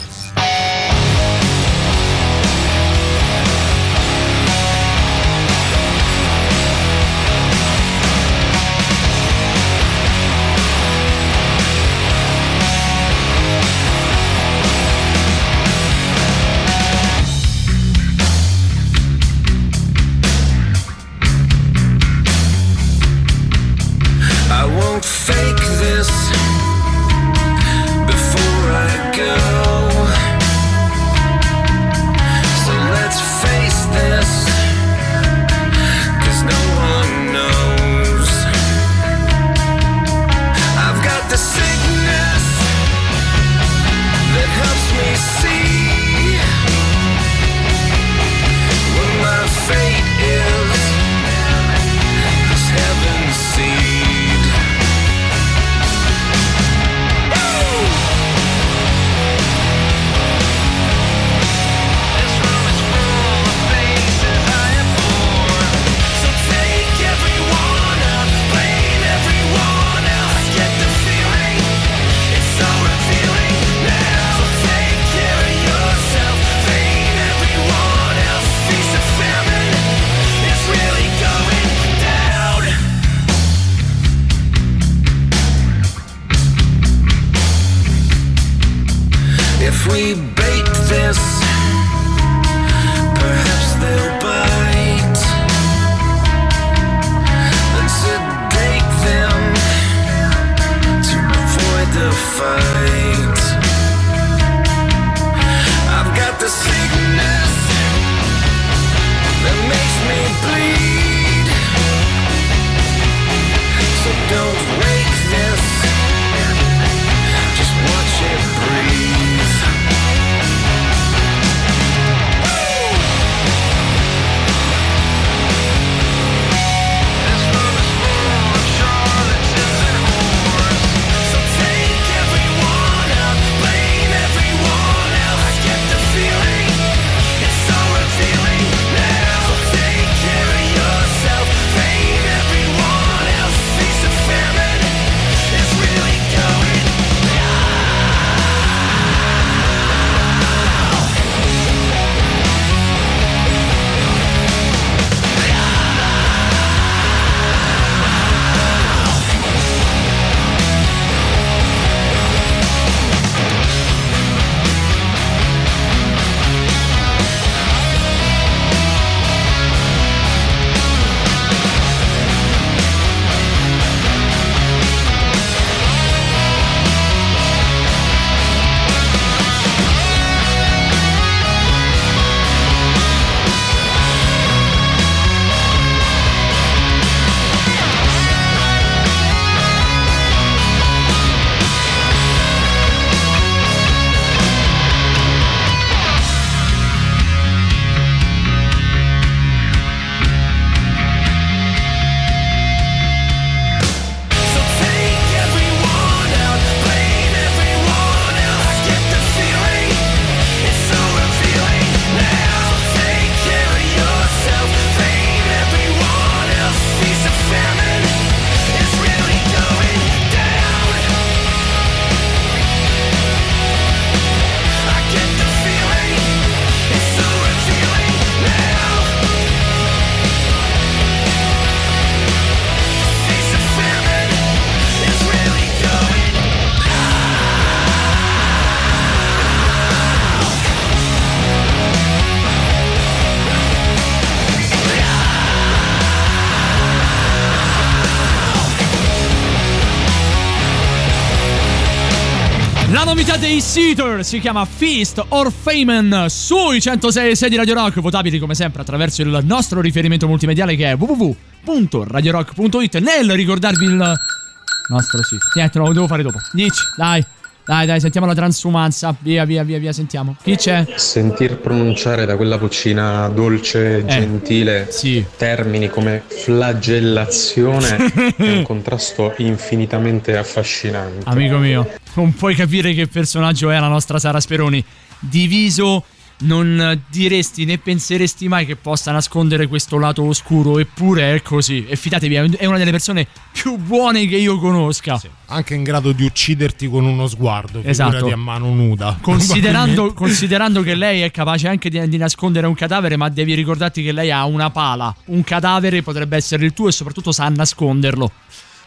Dei Seater si chiama Feast or Famine sui 106 e 6 di Radio Rock, votabili come sempre attraverso il nostro riferimento multimediale che è www.radiorock.it nel ricordarvi il nostro sito. Niente, lo devo fare dopo. Dici, dai. Dai, dai, sentiamo la transumanza. Via, via, via, via, sentiamo. Chi c'è? Sentir pronunciare da quella vocina dolce, gentile, termini come flagellazione <laughs> è un contrasto infinitamente affascinante. Amico mio, non puoi capire che personaggio è la nostra Sara Speroni. Diviso, non diresti né penseresti mai che possa nascondere questo lato oscuro, eppure è così. E fidatevi, è una delle persone più buone che io conosca. Anche in grado di ucciderti con uno sguardo, Esatto. a mano nuda. Considerando, considerando che lei è capace anche di, di nascondere un cadavere, ma devi ricordarti che lei ha una pala. Un cadavere potrebbe essere il tuo e soprattutto sa nasconderlo.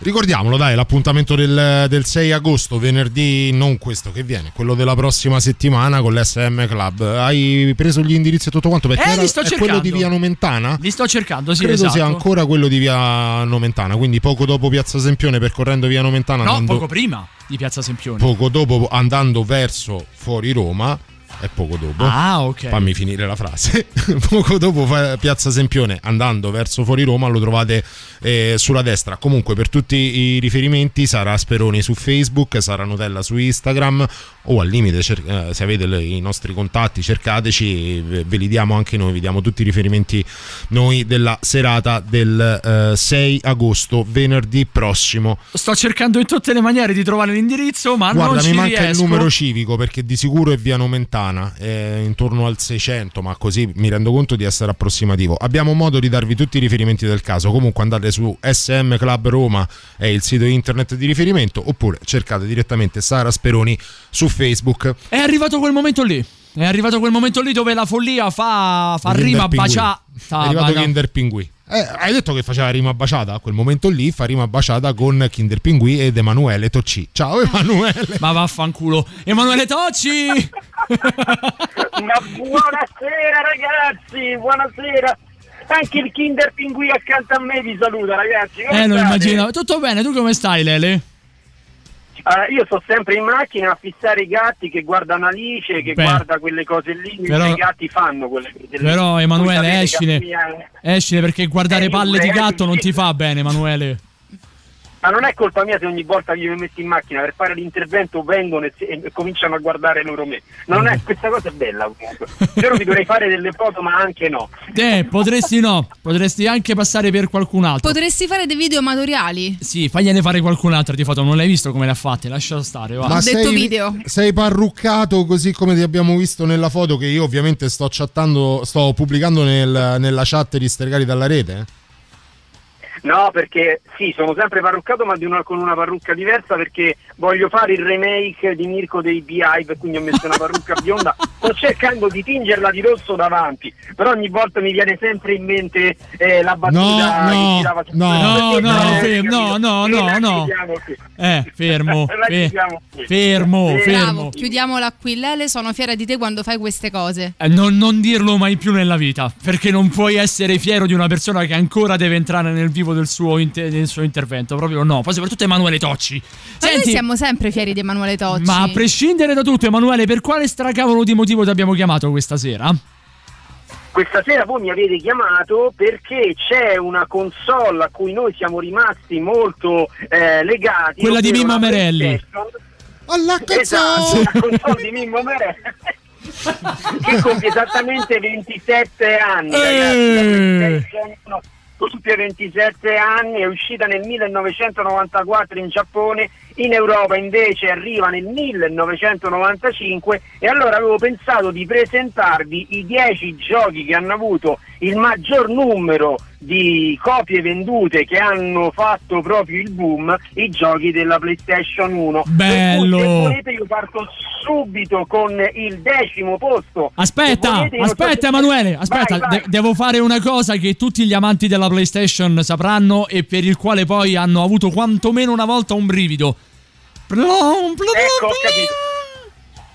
Ricordiamolo, dai, l'appuntamento del, del 6 agosto, venerdì, non questo che viene, quello della prossima settimana con l'SM Club. Hai preso gli indirizzi e tutto quanto? Perché Eh, era- li sto è quello cercando. di via Nomentana? Li sto cercando, sì, Credo esatto. sia ancora quello di via Nomentana, quindi poco dopo Piazza Sempione, percorrendo via Nomentana, No, andando- poco prima di Piazza Sempione. poco dopo andando verso fuori Roma. E poco dopo, Ah, ok. fammi finire la frase. <laughs> poco dopo Piazza Sempione, andando verso fuori Roma, lo trovate eh, sulla destra. Comunque, per tutti i riferimenti, Sara Speroni su Facebook, Sara Nutella su Instagram, o al limite, cer- eh, se avete le- i nostri contatti, cercateci, ve, ve li diamo anche noi. Vi diamo tutti i riferimenti noi della serata del eh, 6 agosto, venerdì prossimo. Sto cercando in tutte le maniere di trovare l'indirizzo, ma Guarda, non ci mi manca riesco. il numero civico perché di sicuro è via Nomentana, è intorno al 600, ma così mi rendo conto di essere approssimativo. Abbiamo modo di darvi tutti i riferimenti del caso. Comunque andate su SM Club Roma, è il sito internet di riferimento, oppure cercate direttamente Sara Speroni su Facebook. È arrivato quel momento lì. È arrivato quel momento lì dove la follia fa, fa rima baciata. È arrivato Kinder Pinguì. Eh, hai detto che faceva rima baciata? A quel momento lì fa rima baciata con Kinder Pinguì ed Emanuele Tocci. Ciao <laughs> Emanuele. Ma vaffanculo. Emanuele Tocci! Ma buonasera ragazzi, buonasera. Anche il Kinder Pinguì accanto a me vi saluta ragazzi. Come Eh, lo state? immaginavo. Tutto bene, tu come stai, Lele? Ah, io sto sempre in macchina a fissare i gatti che guardano Alice, che Beh. guarda quelle cose lì, Però- i gatti fanno quelle cose lì. Però, Emanuele, escine. Escine perché guardare Eh, palle di eh, gatto non ti fa bene, Emanuele. Ma non è colpa mia se ogni volta che io mi metto in macchina per fare l'intervento vengono e, si- e cominciano a guardare loro me. Non è, questa cosa è bella comunque. Spero vi dovrei fare delle foto, ma anche no. Eh, potresti no. Potresti anche passare per qualcun altro. Potresti fare dei video amatoriali? Sì, fagliene fare qualcun altro di foto. Non l'hai visto come le ha fatte? Lascialo stare, va. Ma detto sei, video. sei parruccato così come ti abbiamo visto nella foto che io ovviamente sto chattando, sto pubblicando nel- nella chat di Stregati dalla rete? No, perché sì, sono sempre parruccato, ma una- con una parrucca diversa perché voglio fare il remake di Mirko dei Beehive, quindi ho messo una parrucca <laughs> bionda. Sto cercando di tingerla di rosso davanti, però ogni volta mi viene sempre in mente eh, la battuta No, che no, su no, no, Eh, no, eh, fermo, no, no, no, no. Eh, fermo. Qui. fermo, Eh, fermo. Bravo, chiudiamola qui. Lele, sono fiera di te quando fai queste cose. Eh, Non, non dirlo mai più nella vita, perché non puoi essere fiero di una persona che ancora deve entrare nel vivo del suo, inter- del suo intervento. Proprio no. Poi soprattutto Emanuele Tocci. Ma noi siamo sempre fieri di Emanuele Tocci. ma a prescindere da tutto, Emanuele, per quale stracavolo di motivo ti abbiamo chiamato questa sera? Questa sera voi mi avete chiamato perché c'è una console a cui noi siamo rimasti molto eh, legati. Quella di la Merelli. PlayStation. Esatto, la console di Mimmo Merelli. che compie esattamente 27 anni, ragazzi. PlayStation uno compie 27 anni, è uscita nel 1994 in Giappone, in Europa invece arriva nel 1995 e allora avevo pensato di presentarvi i 10 giochi che hanno avuto il maggior numero di copie vendute che hanno fatto proprio il boom, i giochi della PlayStation 1. Bello! Cui, se volete io parto subito con il decimo posto. Aspetta, volete, so aspetta che- Emanuele, aspetta, Vai, vai. de- devo fare una cosa che tutti gli amanti della PlayStation sapranno e per il quale poi hanno avuto quantomeno una volta un brivido. Plom, plom, Ecco, ho capito.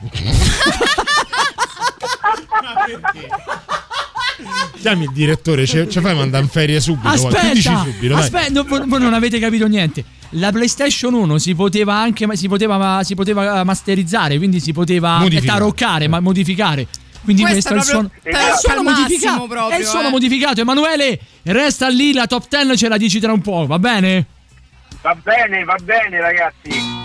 <laughs> Chiami il direttore, ce fai mandare in ferie subito. Aspetta, subito, aspetta, no, voi voi non avete capito niente. la PlayStation 1 si poteva anche si poteva, si poteva masterizzare, quindi si poteva Modificare. taroccare, ma modificare. Quindi Questo questo, è il è suono, è il suono modificato. proprio, è il suono eh. modificato. Emanuele, resta lì, la top 10 ce la dici tra un po', va bene? Va bene, va bene ragazzi.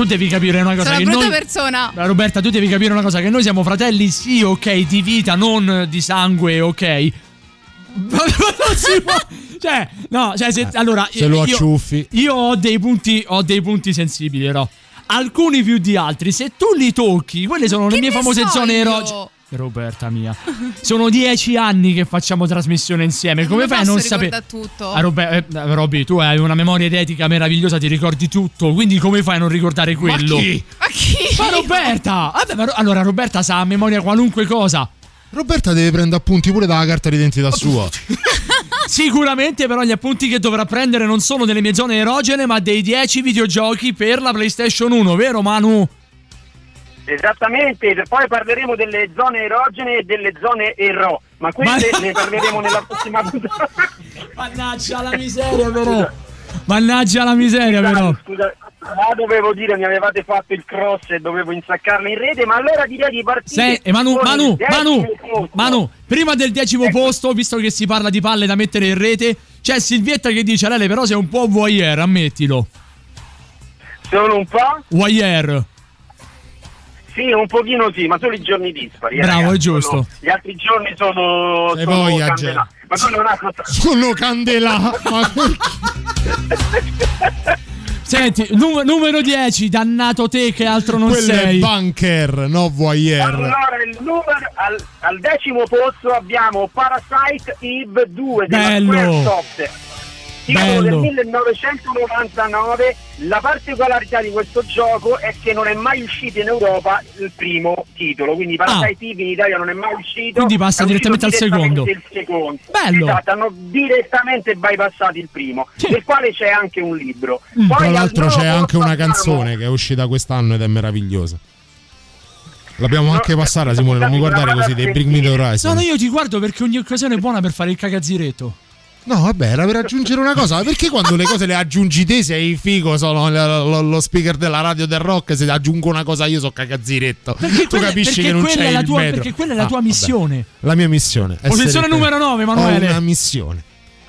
Tu devi capire una cosa Sono che una brutta noi persona. Roberta, tu devi capire una cosa: che noi siamo fratelli, sì, ok, di vita, non di sangue, ok. <laughs> Ma non si può. Cioè, no, cioè, se, allora. se lo io- acciuffi. Io ho dei punti, ho dei punti sensibili, però. Alcuni più di altri. Se tu li tocchi, quelle sono le mie famose so zone eroge. Roberta mia, sono dieci anni che facciamo trasmissione insieme. Come fai a non sapere? Tutto. Ah, Robe- eh, Robby, tu hai una memoria etica meravigliosa, ti ricordi tutto. Quindi, come fai a non ricordare quello? chi? Ma chi? Ma Roberta! Vabbè, ma Ro- allora Roberta sa a memoria qualunque cosa. Roberta deve prendere appunti pure dalla carta d'identità sua. <laughs> Sicuramente, però, gli appunti che dovrà prendere non sono delle mie zone erogene, ma dei 10 videogiochi per la PlayStation 1, vero Manu? Esattamente, poi parleremo delle zone erogene e delle zone ero, ma queste Ma- ne parleremo nella prossima <laughs> puntata. Mannaggia la miseria, però. Mannaggia la miseria, però. Scusa, ma dovevo dire mi avevate fatto il cross e dovevo insaccarlo in rete, ma allora direi di partire. Se, eh, Manu, Manu, Manu. Manu, prima del decimo posto, visto che si parla di palle da mettere in rete, c'è Silvietta che dice: Lele, però sei un po' voyeur, ammettilo. Sono un po'? Voyeur. Sì, un pochino sì, ma solo i giorni dispari. eh, Bravo, ragazzi. è giusto. Quello- Gli altri giorni sono, Sei sono. Ma quello è una cosa. <laughs> Sono candela. Senti, num- numero 10, dannato te che altro non quello è sei. bunker, no voyeur. Allora, il numero, al, al decimo posto abbiamo Parasite Eve 2 della Bello. Squaresoft. Del Bello. 1999. La particolarità di questo gioco è che non è mai uscito in Europa il primo titolo, quindi Parasite Eve in Italia non è mai uscito. Quindi passa direttamente al secondo. il secondo. Bello. Esatto, hanno direttamente bypassato il primo, del quale c'è anche un libro. Mm. Tra Poi al l'altro c'è anche una canzone che è uscita quest'anno ed è meravigliosa. L'abbiamo anche passata, Simone, non mi guardare così, dei Bring Me the Horizon. No, no, io ti guardo perché ogni occasione è buona per fare il cagazziretto. No, vabbè, era per aggiungere una cosa. Ma perché quando le cose le aggiungi te sei figo, sono lo, lo- lo speaker della radio del rock, se aggiungo una cosa io so cagazziretto. Perché tu quella- capisci perché che non c'è è la il tua- metro. perché quella è la Ah, tua vabbè. missione. La mia missione. Posizione numero 9, Emanuele. Ho una missione.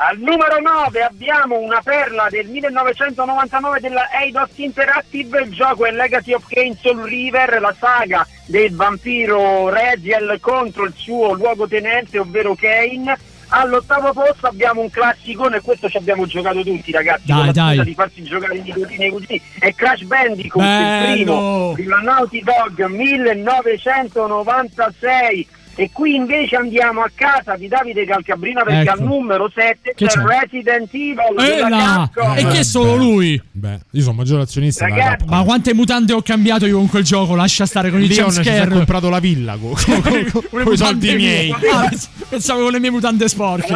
Al numero 9 abbiamo una perla del 1999 della Eidos Interactive, il gioco è Legacy of Kane Soul River, la saga del vampiro Regiel contro il suo luogotenente, ovvero Kane. All'ottavo posto abbiamo un classicone, e questo ci abbiamo giocato tutti ragazzi, Dai, dai. di farsi giocare i nipotini così, è Crash Bandicoot, il Bello. primo, di la Naughty Dog 1996. E qui invece andiamo a casa di Davide Calcabrina perché Ecco. al numero 7 Che c'è c'è? Resident Evil E della là, Capcom. e che è solo lui? Beh, io sono maggiore azionista della Ragazzi, Capcom. Ma quante mutande ho cambiato io con quel gioco? Lascia stare con i jumpscare. comprato la villa <laughs> con, con- con- Con i soldi miei. mie. <laughs> Ah, pensavo con le mie mutande sporche.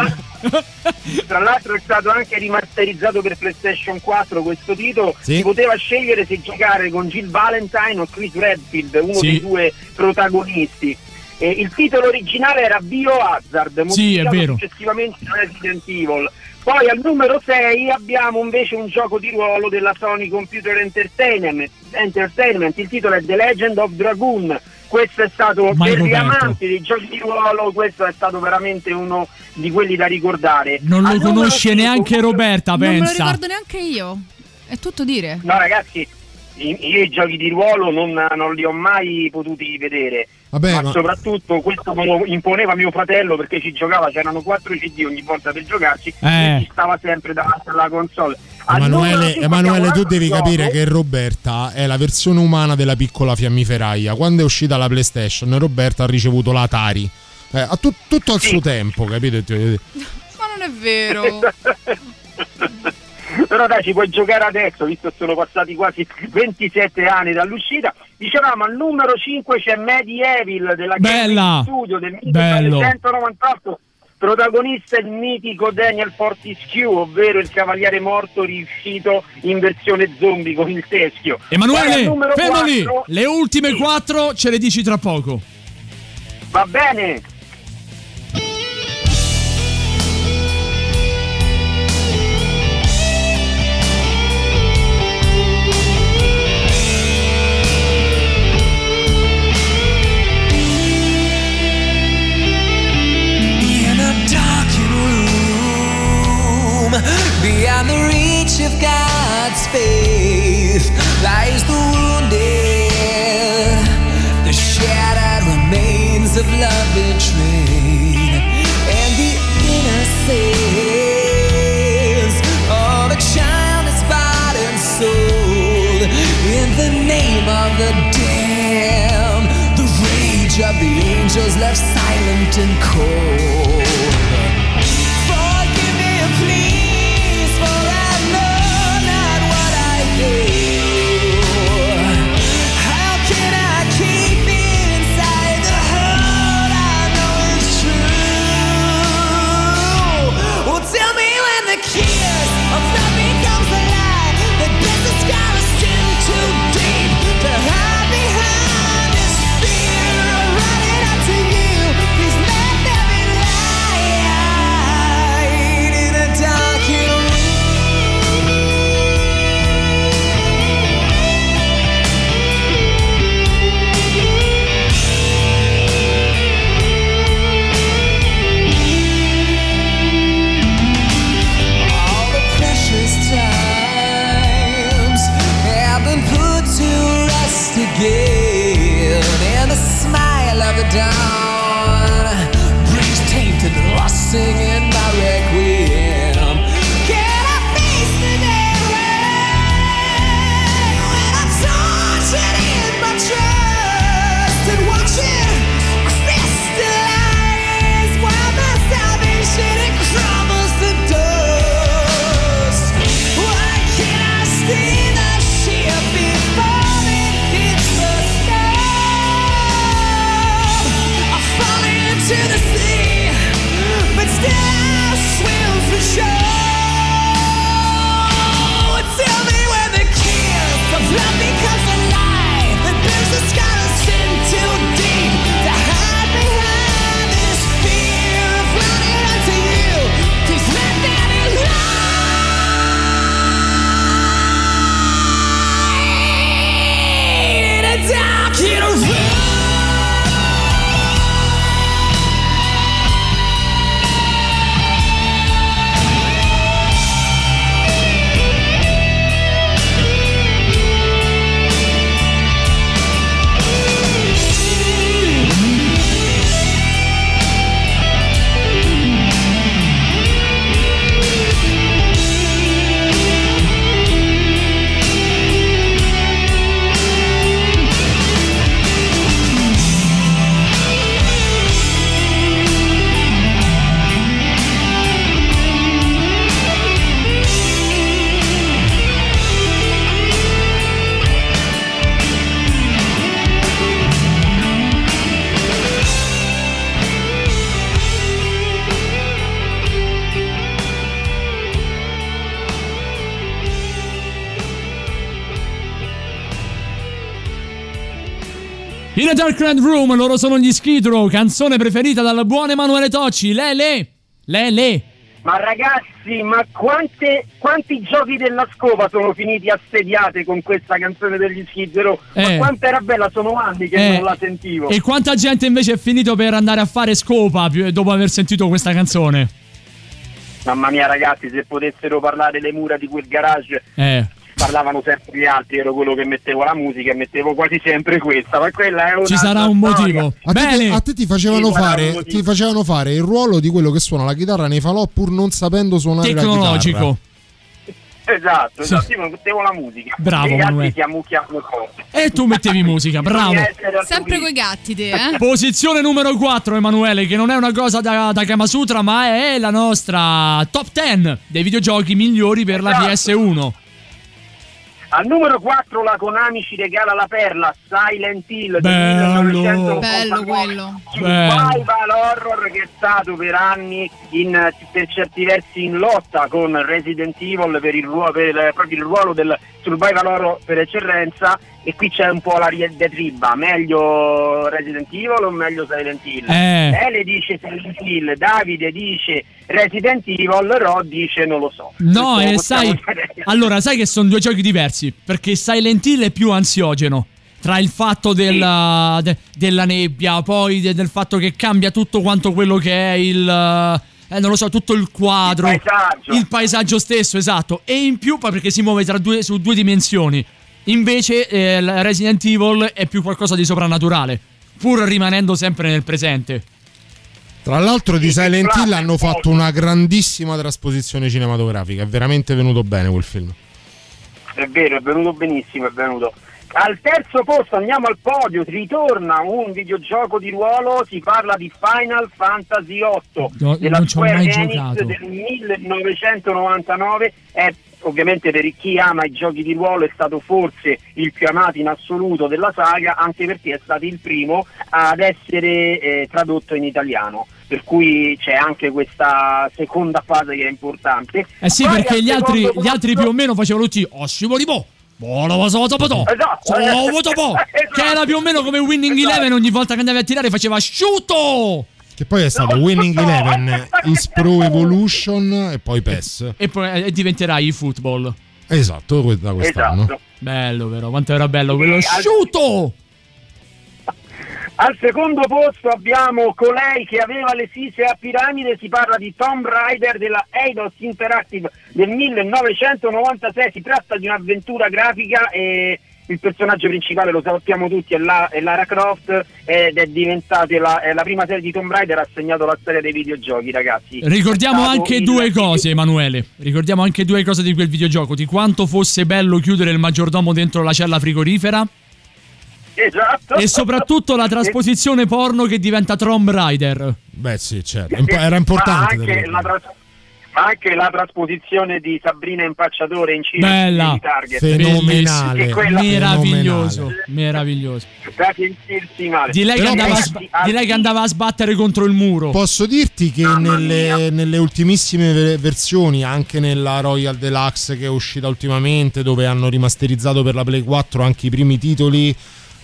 Tra l'altro è stato anche rimasterizzato per PlayStation 4 questo titolo. Sì. Si poteva scegliere se giocare con Jill Valentine o Chris Redfield, uno Sì. dei due protagonisti. E il titolo originale era Biohazard, Sì, è vero. successivamente Resident Evil. Poi al numero 6 abbiamo invece un gioco di ruolo della Sony Computer Entertainment, Entertainment. il titolo è The Legend of Dragoon. Questo è stato Mai per gli amanti dei giochi di ruolo, questo è stato veramente uno di quelli da ricordare. Non lo Al conosce neanche Roberta, Non me lo pensa. ricordo neanche io. È tutto dire. No ragazzi, io i giochi di ruolo non, non li ho mai potuti vedere. Vabbè, ma, ma- soprattutto questo me lo imponeva mio fratello perché ci giocava, c'erano 4 CD ogni volta per giocarci Eh. e ci stava sempre davanti alla console. Emanuele, Emanuele, tu devi gioco. capire che Roberta è la versione umana della piccola fiammiferaia. Quando è uscita la PlayStation, Roberta ha ricevuto l'Atari. Eh, ha tut- tutto al suo tempo, capito? Ma non è vero. <laughs> Però dai, ci puoi giocare adesso, visto che sono passati quasi 27 anni dall'uscita. Dicevamo al numero 5 c'è Medieval della Bella! Studio del Bello! 1998. Protagonista il mitico Daniel Fortescue, ovvero il cavaliere morto riuscito in versione zombie con il teschio. Emanuele, fermo lì. 4 Le ultime quattro ce le dici tra poco. Va bene. Red Room, loro sono gli Skid Row, canzone preferita dal buon Emanuele Tocci. Lele! Lele! Ma ragazzi, ma quante, quanti giochi della scopa sono finiti assediate con questa canzone degli Skid Row? Eh. Ma quanto era bella, sono anni che Eh. non la sentivo. E quanta gente invece è finito per andare a fare scopa dopo aver sentito questa canzone? Mamma mia ragazzi, se potessero parlare le mura di quel garage, Eh. Parlavano sempre gli altri, ero quello che mettevo la musica e mettevo quasi sempre questa, ma quella è una Ci sarà un motivo. A te, Bene. a te ti, facevano Sì, fare, ti facevano fare il ruolo di quello che suona la chitarra nei falò pur non sapendo suonare la Tecnologico. chitarra. Esatto, esatto, io mettevo la musica. Bravo, e gli Manuel. E tu mettevi musica, bravo. Sempre coi gatti, te, eh? Posizione numero 4, Emanuele, che non è una cosa da, da Kama Sutra, ma è la nostra top 10 dei videogiochi migliori per la Esatto. PS1. Al numero 4 la Konami ci regala la perla Silent Hill del Bello. 1989. Bello quello. Survival horror che è stato per anni in- per certi versi in lotta con Resident Evil per il, ruolo, per, proprio il ruolo del survival horror per eccellenza e qui c'è un po' la diatriba meglio Resident Evil o meglio Silent Hill Eh. Ele dice Silent Hill Davide dice Resident Evil Rod dice non lo so No, e possiamo sai. <laughs> Allora, sai che sono due giochi diversi. Perché Silent Hill è più ansiogeno. Tra il fatto della, de- della nebbia, poi de- del fatto che cambia tutto quanto quello che è il. eh, non lo so, tutto il quadro. Il paesaggio. il paesaggio stesso, esatto. E in più, poi perché si muove tra due, su due dimensioni. Invece, eh, il Resident Evil è più qualcosa di soprannaturale. Pur rimanendo sempre nel presente. Tra l'altro di Silent Hill hanno fatto una grandissima trasposizione cinematografica, è veramente venuto bene quel film. È vero, è venuto benissimo, è venuto. Al terzo posto andiamo al podio, ritorna un videogioco di ruolo, si parla di Final Fantasy VIII No, della non ci ho Square mai Enix giocato. del 1999, è ovviamente per chi ama i giochi di ruolo è stato forse il più amato in assoluto della saga, anche perché è stato il primo ad essere eh, tradotto in italiano. Per cui c'è anche questa seconda fase che è importante. Eh sì, Poi perché gli altri, secondo gli altri posto- più o meno facevano tutti Oh, cosa, cosa, cosa, Esatto. Solo voto po'", <laughs> Che era più o meno come Winning Eleven ogni volta che andavi a tirare faceva asciutto! Che poi è stato Winning Eleven, Is Pro Evolution e poi PES. E poi eh, diventerai eFootball. Esatto, da quest'anno. Esatto. Bello, vero? Quanto era bello quello asciutto! <laughs> Al secondo posto abbiamo colei che aveva le sise a piramide, si parla di Tomb Raider della Eidos Interactive del 1996, si tratta di un'avventura grafica e il personaggio principale lo sappiamo tutti è, la- è Lara Croft ed è diventata la, è la prima serie di Tomb Raider ha segnato la storia dei videogiochi ragazzi. Ricordiamo anche il- due cose, Emanuele. Ricordiamo anche due cose di quel videogioco. Di quanto fosse bello chiudere il maggiordomo dentro la cella frigorifera. Esatto. E soprattutto la <laughs> trasposizione porno che diventa Tomb Raider. Beh, sì, certo. <laughs> Era importante. Ma anche, la tras- ma anche la trasposizione di Sabrina Impacciatore in cinema Bella, di Target. Fenomenale. Quella- Meraviglioso, meraviglioso. Da sentirsi male. Di lei, che andava sba- di lei che andava a sbattere contro il muro. Posso dirti che nelle, nelle ultimissime ve- versioni, anche nella Royal Deluxe che è uscita ultimamente, dove hanno rimasterizzato per la Play 4 anche i primi titoli,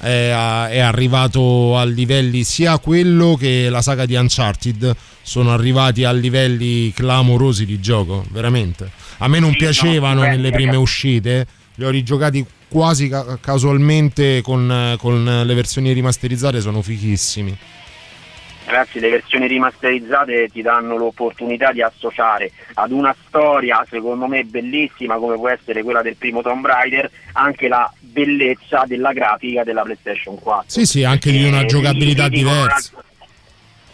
è, a- è arrivato a livelli sia quello che la saga di Uncharted sono arrivati a livelli clamorosi di gioco, veramente. A me non Sì, no, piacevano beh, nelle prime ragazzi. uscite, li ho rigiocati quasi ca- casualmente con, con le versioni rimasterizzate, sono fichissimi. Ragazzi, le versioni rimasterizzate ti danno l'opportunità di associare ad una storia, secondo me bellissima, come può essere quella del primo Tomb Raider, anche la bellezza della grafica della PlayStation 4. Sì, sì, anche di una Eh, giocabilità diversa.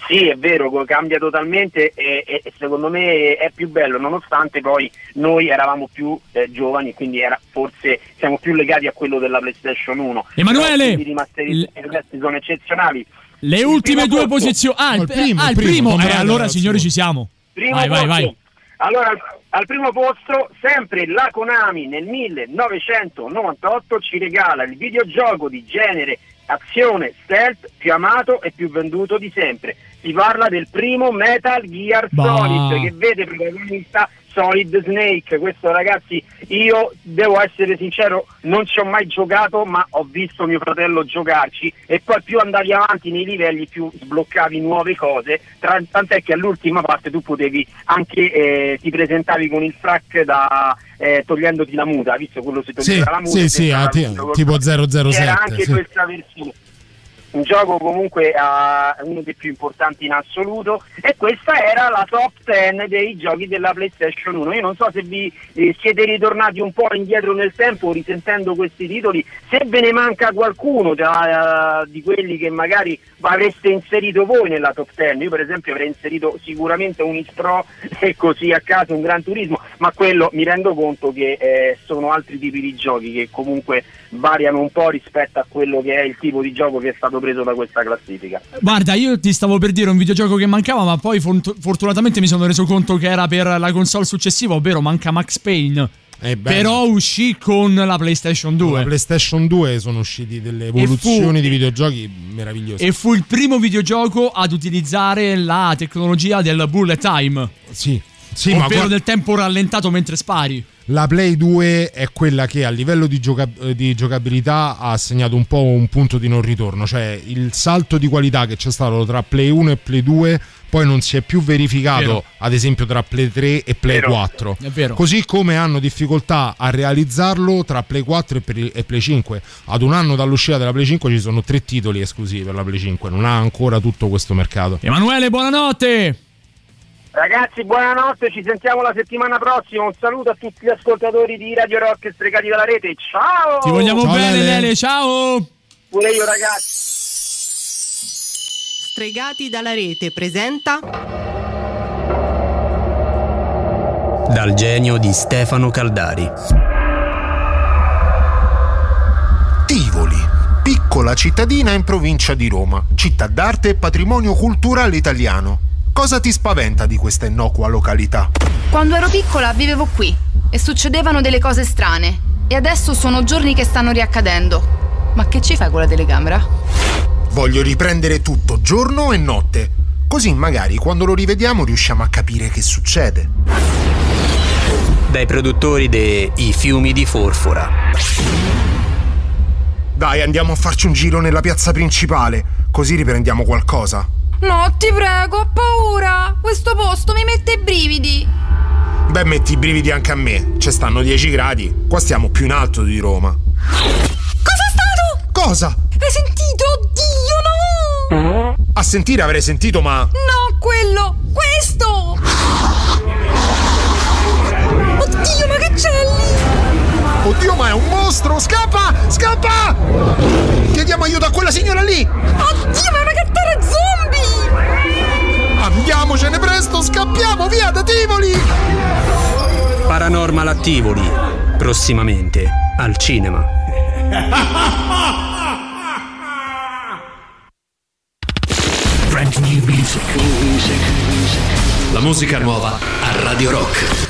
Sì, è vero, cambia totalmente e, e- secondo me è più bello, nonostante poi noi eravamo più eh, giovani, quindi era, forse siamo più legati a quello della PlayStation 1. Emanuele! I rimasterizzati questi sono eccezionali. Le Il ultime due posto- posizioni. Ah, il, il primo, ah, il primo, primo. Eh, allora, signori, ci siamo. Primo vai, vai, posto. vai. Allora, al, al primo posto, sempre la Konami nel 1998 ci regala il videogioco di genere azione stealth più amato e più venduto di sempre. Si parla del primo Metal Gear Bah. Solid che vede protagonista Solid Snake. Questo ragazzi, io devo essere sincero, non ci ho mai giocato, ma ho visto mio fratello giocarci e poi più andavi avanti nei livelli più sbloccavi nuove cose, tra- tant'è che all'ultima parte tu potevi anche eh, ti presentavi con il frac da eh, togliendoti la muta, visto quello si Sì, toglieva la muta. sì, sì, ah, col- tipo C'era 007. anche sì. questa versione. Un gioco comunque ah, uno dei più importanti in assoluto e questa era la top 10 dei giochi della PlayStation 1. Io non so se vi eh, siete ritornati un po' indietro nel tempo risentendo questi titoli, se ve ne manca qualcuno tra, eh, di quelli che magari avreste inserito voi nella top 10. Io per esempio avrei inserito sicuramente un Pro <laughs> e così a caso un Gran Turismo, ma quello mi rendo conto che eh, sono altri tipi di giochi che comunque variano un po' rispetto a quello che è il tipo di gioco che è stato preso da questa classifica. Guarda, io ti stavo per dire un videogioco che mancava, ma poi fortunatamente mi sono reso conto che era per la console successiva, ovvero manca Max Payne. Eh Però uscì con la PlayStation 2. la PlayStation 2 sono usciti delle evoluzioni fu- di videogiochi meravigliose. E fu il primo videogioco ad utilizzare la tecnologia del bullet time. Sì, sì, ma ovvero guarda- del tempo rallentato mentre spari. La Play 2 è quella che a livello di, gioca- eh, di giocabilità ha segnato un po' un punto di non ritorno, cioè il salto di qualità che c'è stato tra Play 1 e Play 2 poi non si è più verificato Vero. ad esempio tra Play 3 e Play Vero. 4. È vero. Così come hanno difficoltà a realizzarlo tra Play 4 e Play- e Play 5. Ad un anno dall'uscita della Play 5 ci sono tre titoli esclusivi per la Play 5, non ha ancora tutto questo mercato. Emanuele, buonanotte! Ragazzi, buonanotte, ci sentiamo la settimana prossima. Un saluto a tutti gli ascoltatori di Radio Rock stregati dalla rete. Ciao! Ti vogliamo Ciao, bene, Lele. Lele, ciao! Pure io, ragazzi. Stregati dalla rete presenta Dal genio di Stefano Caldari. Tivoli, piccola cittadina in provincia di Roma, città d'arte e patrimonio culturale italiano. Cosa ti spaventa di questa innocua località? Quando ero piccola vivevo qui e succedevano delle cose strane. E adesso sono giorni che stanno riaccadendo. Ma che ci fai con la telecamera? Voglio riprendere tutto, giorno e notte. Così magari quando lo rivediamo riusciamo a capire che succede. Dai produttori de I fiumi di Forfora. Dai, andiamo a farci un giro nella piazza principale, così riprendiamo qualcosa. No, ti prego, ho paura! Questo posto mi mette i brividi! Beh, metti i brividi anche a me. Ci stanno 10 gradi. Qua stiamo più in alto di Roma. Cosa è stato? Cosa? Hai sentito? Oddio, no! A sentire avrei sentito, ma. No, quello! Questo! Oddio, ma che c'è lì? Oddio, ma è un mostro! Scappa! Scappa! Chiediamo aiuto a quella signora lì! Oddio, ma è una! Andiamocene presto, scappiamo via da Tivoli! Paranormal Attivoli, prossimamente al cinema. Brand new music. La musica nuova a Radio Rock.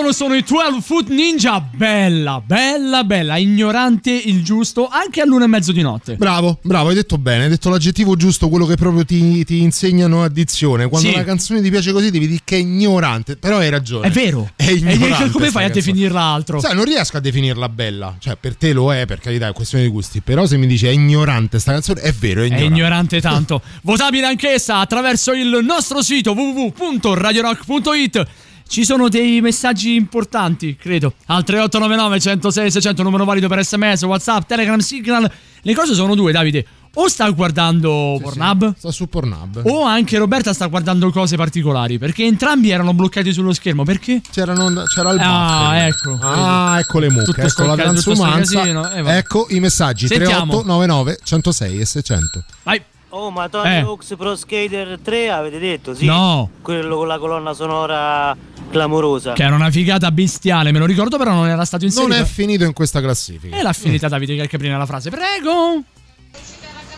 Loro sono i 12 Foot Ninja. Bella, bella, bella. Ignorante il giusto anche all'una e mezzo di notte. Bravo, bravo, hai detto bene, hai detto l'aggettivo giusto, quello che proprio ti, ti insegnano a dizione. Quando Sì. una canzone ti piace così devi dire che è ignorante, però hai ragione. È vero. È ignorante. E come fai a definirla altro? Sai, non riesco a definirla bella. Cioè, per te lo è, per carità, è questione di gusti. Però se mi dici è ignorante sta canzone, è vero, è È ignorante. ignorante tanto. <laughs> Votabile anch'essa attraverso il nostro sito www.radiorock.it ci sono dei messaggi importanti, credo. Al 3899 106 600, numero valido per sms, whatsapp, telegram, signal. Le cose sono due, Davide. O sta guardando Pornhub? Sta su Pornhub. O anche Roberta sta guardando cose particolari. Perché entrambi erano bloccati sullo schermo. Perché? C'erano, c'era il Ah, buffer. ecco. Ah, ecco le mucche, Tutto ecco la transumanza. casino, eh, ecco i messaggi Sentiamo. 3899 106 e 600. Vai. Oh, ma Tony Eh. Hawk's Pro Skater 3 avete detto, sì? No. Quello con la colonna sonora clamorosa. Che era una figata bestiale, me lo ricordo, però non era stato inserito. Non è finito in questa classifica. E l'ha finita Davide Calcaprina la frase. Prego.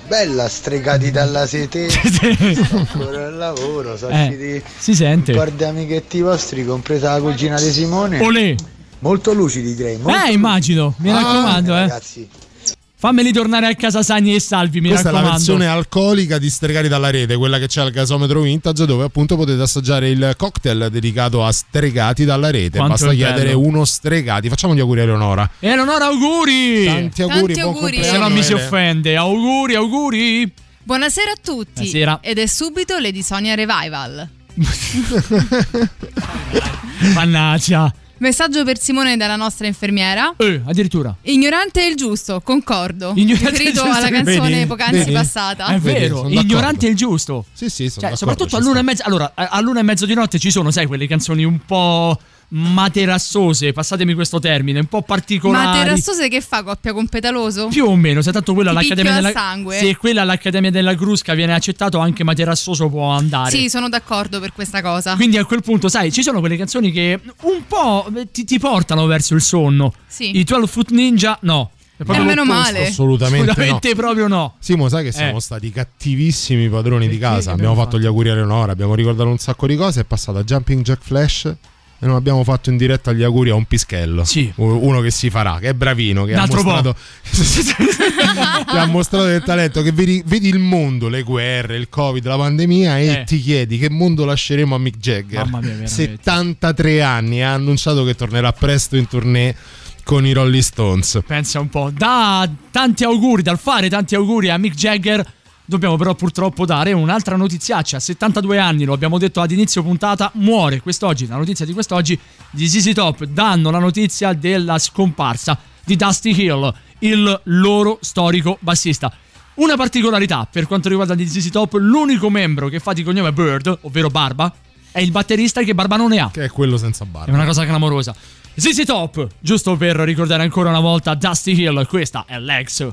Bella stregati dalla sete. <laughs> Ancora al lavoro, Eh, sacchi si sente. Un par di amichetti vostri, compresa la cugina di Simone. Olè. Molto lucidi direi. Molto Eh, immagino. Mi lucidi. raccomando, Ah, eh. Ragazzi, Fammeli tornare a casa sani e salvi, mi Questa è la raccomando. versione alcolica di Stregati dalla rete, quella che c'è al gasometro vintage, dove appunto potete assaggiare il cocktail dedicato a Stregati dalla rete. Quanto Basta chiedere bello. uno Stregati. Facciamo gli auguri a Eleonora. Eleonora, auguri! Tanti auguri, Tanti buon auguri. compleanno. Se non mi si offende. Auguri, auguri. Buonasera a tutti. Buonasera. Ed è subito Lady Sonia Revival. <laughs> Mannaggia. Messaggio per Simone dalla nostra infermiera. Eh, addirittura. Ignorante è il giusto, concordo. Ignorante Riferito è il giusto. alla canzone Vedi? poc'anzi Vedi? passata. È Vedi, vero, sono ignorante è il giusto. Sì, sì, sono Cioè, soprattutto all'una e mezza. Allora, a- all'una e mezzo di notte ci sono, sai, quelle canzoni un po' materassose, passatemi questo termine, un po' particolari. Ma Terrassose che fa coppia con Petaloso? Più o meno, se tanto quella all'Accademia della sangue? Se quella all'Accademia della Crusca viene accettato, anche Materassoso può andare. Sì, sono d'accordo per questa cosa. Quindi a quel punto, sai, ci sono quelle canzoni che un po' ti, ti portano verso il sonno. Sì. I 12 Foot Ninja, no. È Eh, meno l'opposto. male. Assolutamente, Assolutamente proprio no. Simo, sai che siamo Eh. stati cattivissimi padroni di casa. abbiamo fatto gli auguri a Eleonora, abbiamo ricordato un sacco di cose. È passata Jumping Jack Flash. E non abbiamo fatto in diretta gli auguri a un pischello. Sì. Uno che si farà, che è bravino, che ha mostrato. <laughs> che ha mostrato del talento. Che vedi, vedi il mondo, le guerre, il covid, la pandemia. E Eh. ti chiedi che mondo lasceremo a Mick Jagger. Mamma mia, veramente. 73 anni. Ha annunciato che tornerà presto in tournée con i Rolling Stones. Pensa un po'. Da tanti auguri, dal fare tanti auguri a Mick Jagger. Dobbiamo però purtroppo dare un'altra notiziaccia. A 72 anni, lo abbiamo detto ad inizio puntata, muore quest'oggi. La notizia di quest'oggi di ZZ Top danno la notizia della scomparsa di Dusty Hill, il loro storico bassista. Una particolarità per quanto riguarda gli ZZ Top, l'unico membro che fa di cognome Bird, ovvero Barba, è il batterista che Barba non ne ha. Che è quello senza È barba. una cosa clamorosa. ZZ Top, giusto per ricordare ancora una volta Dusty Hill, questa è Lex.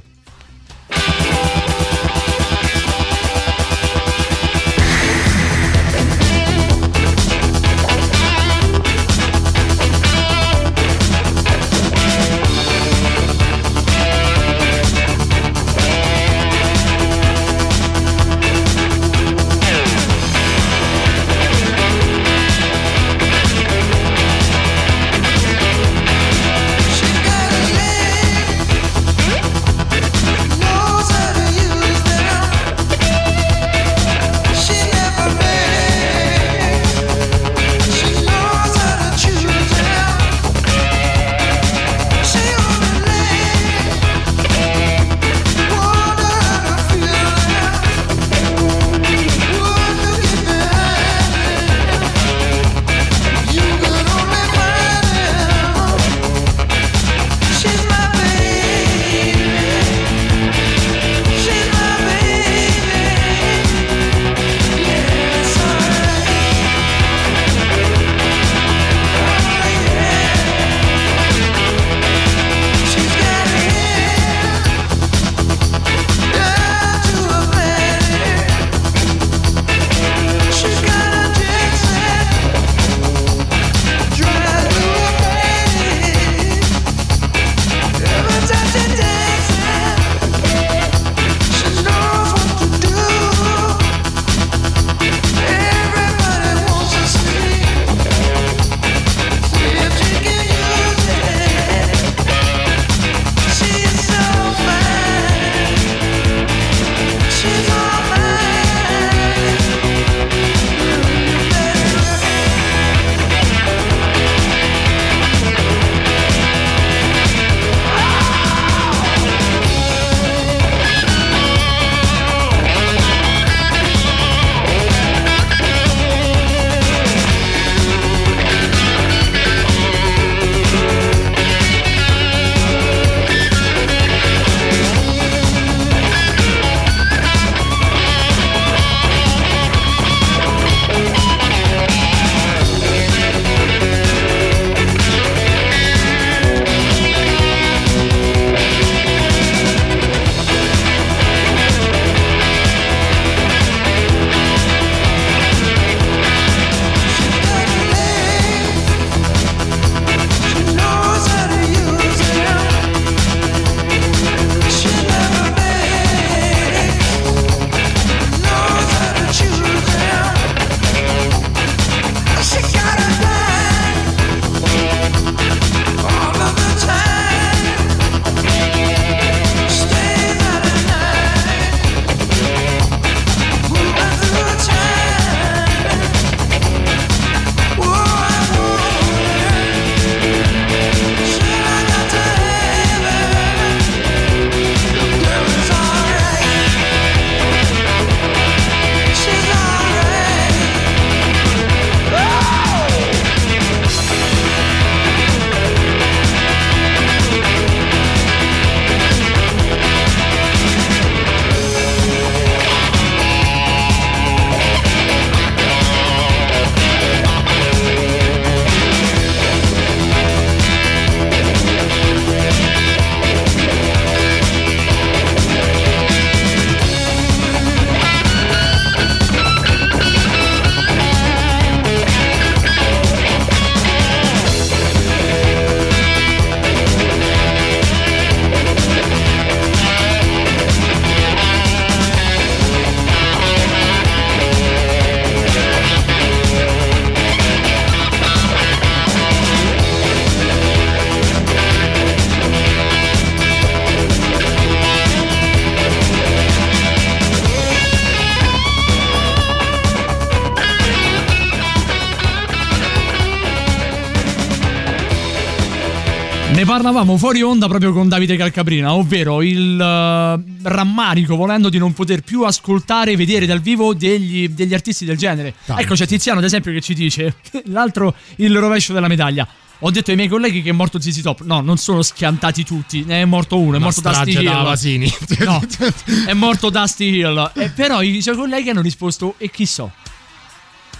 Parlavamo fuori onda proprio con Davide Calcaprina, ovvero il eh, rammarico volendo di non poter più ascoltare e vedere dal vivo degli, degli artisti del genere. Tanti. Ecco, c'è Tiziano ad esempio che ci dice, l'altro il rovescio della medaglia. Ho detto ai miei colleghi che è morto Zizi Top. No, non sono schiantati tutti, ne è morto uno, è Una morto Dusty Hill. da Vasini. No, <laughs> è morto Dusty Hill. E però i suoi colleghi hanno risposto e chi so.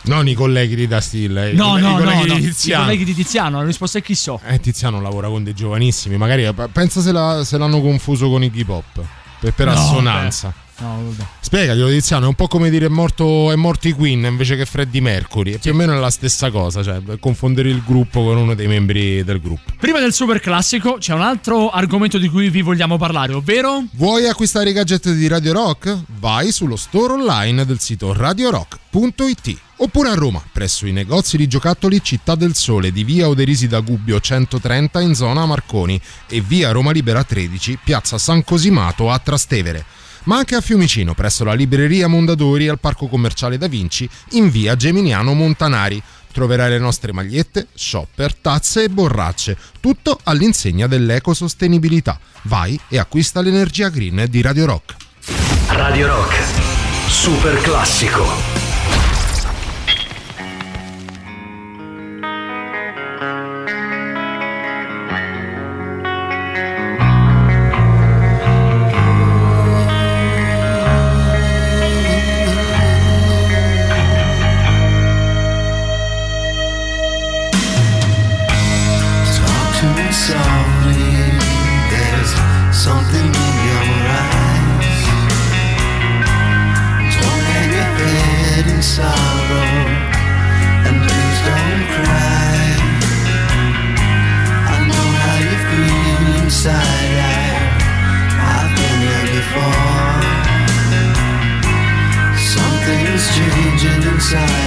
Non i colleghi di Dastil, eh, i No, colle- no, i colleghi no. di I Tiziano. colleghi di Tiziano hanno risposto e chi so. Eh, Tiziano lavora con dei giovanissimi, magari eh, pensa se, la- se l'hanno confuso con Iggy Pop. Per, per No, assonanza. beh. No, vabbè. Spiegaglielo Tiziano, è un po' come dire è morto, è morto i Queen invece che Freddie Mercury. E più o meno è la stessa cosa, cioè confondere il gruppo con uno dei membri del gruppo. Prima del super classico c'è un altro argomento di cui vi vogliamo parlare, ovvero Vuoi acquistare i gadget di Radio Rock? Vai sullo store online del sito radiorock.it oppure a Roma, presso i negozi di giocattoli Città del Sole di via Oderisi da Gubbio 130 in zona Marconi e via Roma Libera 13, piazza San Cosimato a Trastevere. Ma anche a Fiumicino, presso la libreria Mondadori al Parco Commerciale Da Vinci in via Geminiano Montanari. Troverai le nostre magliette, shopper, tazze e borracce, tutto all'insegna dell'ecosostenibilità. Vai e acquista l'energia green di Radio Rock. Radio Rock. Super classico. Inside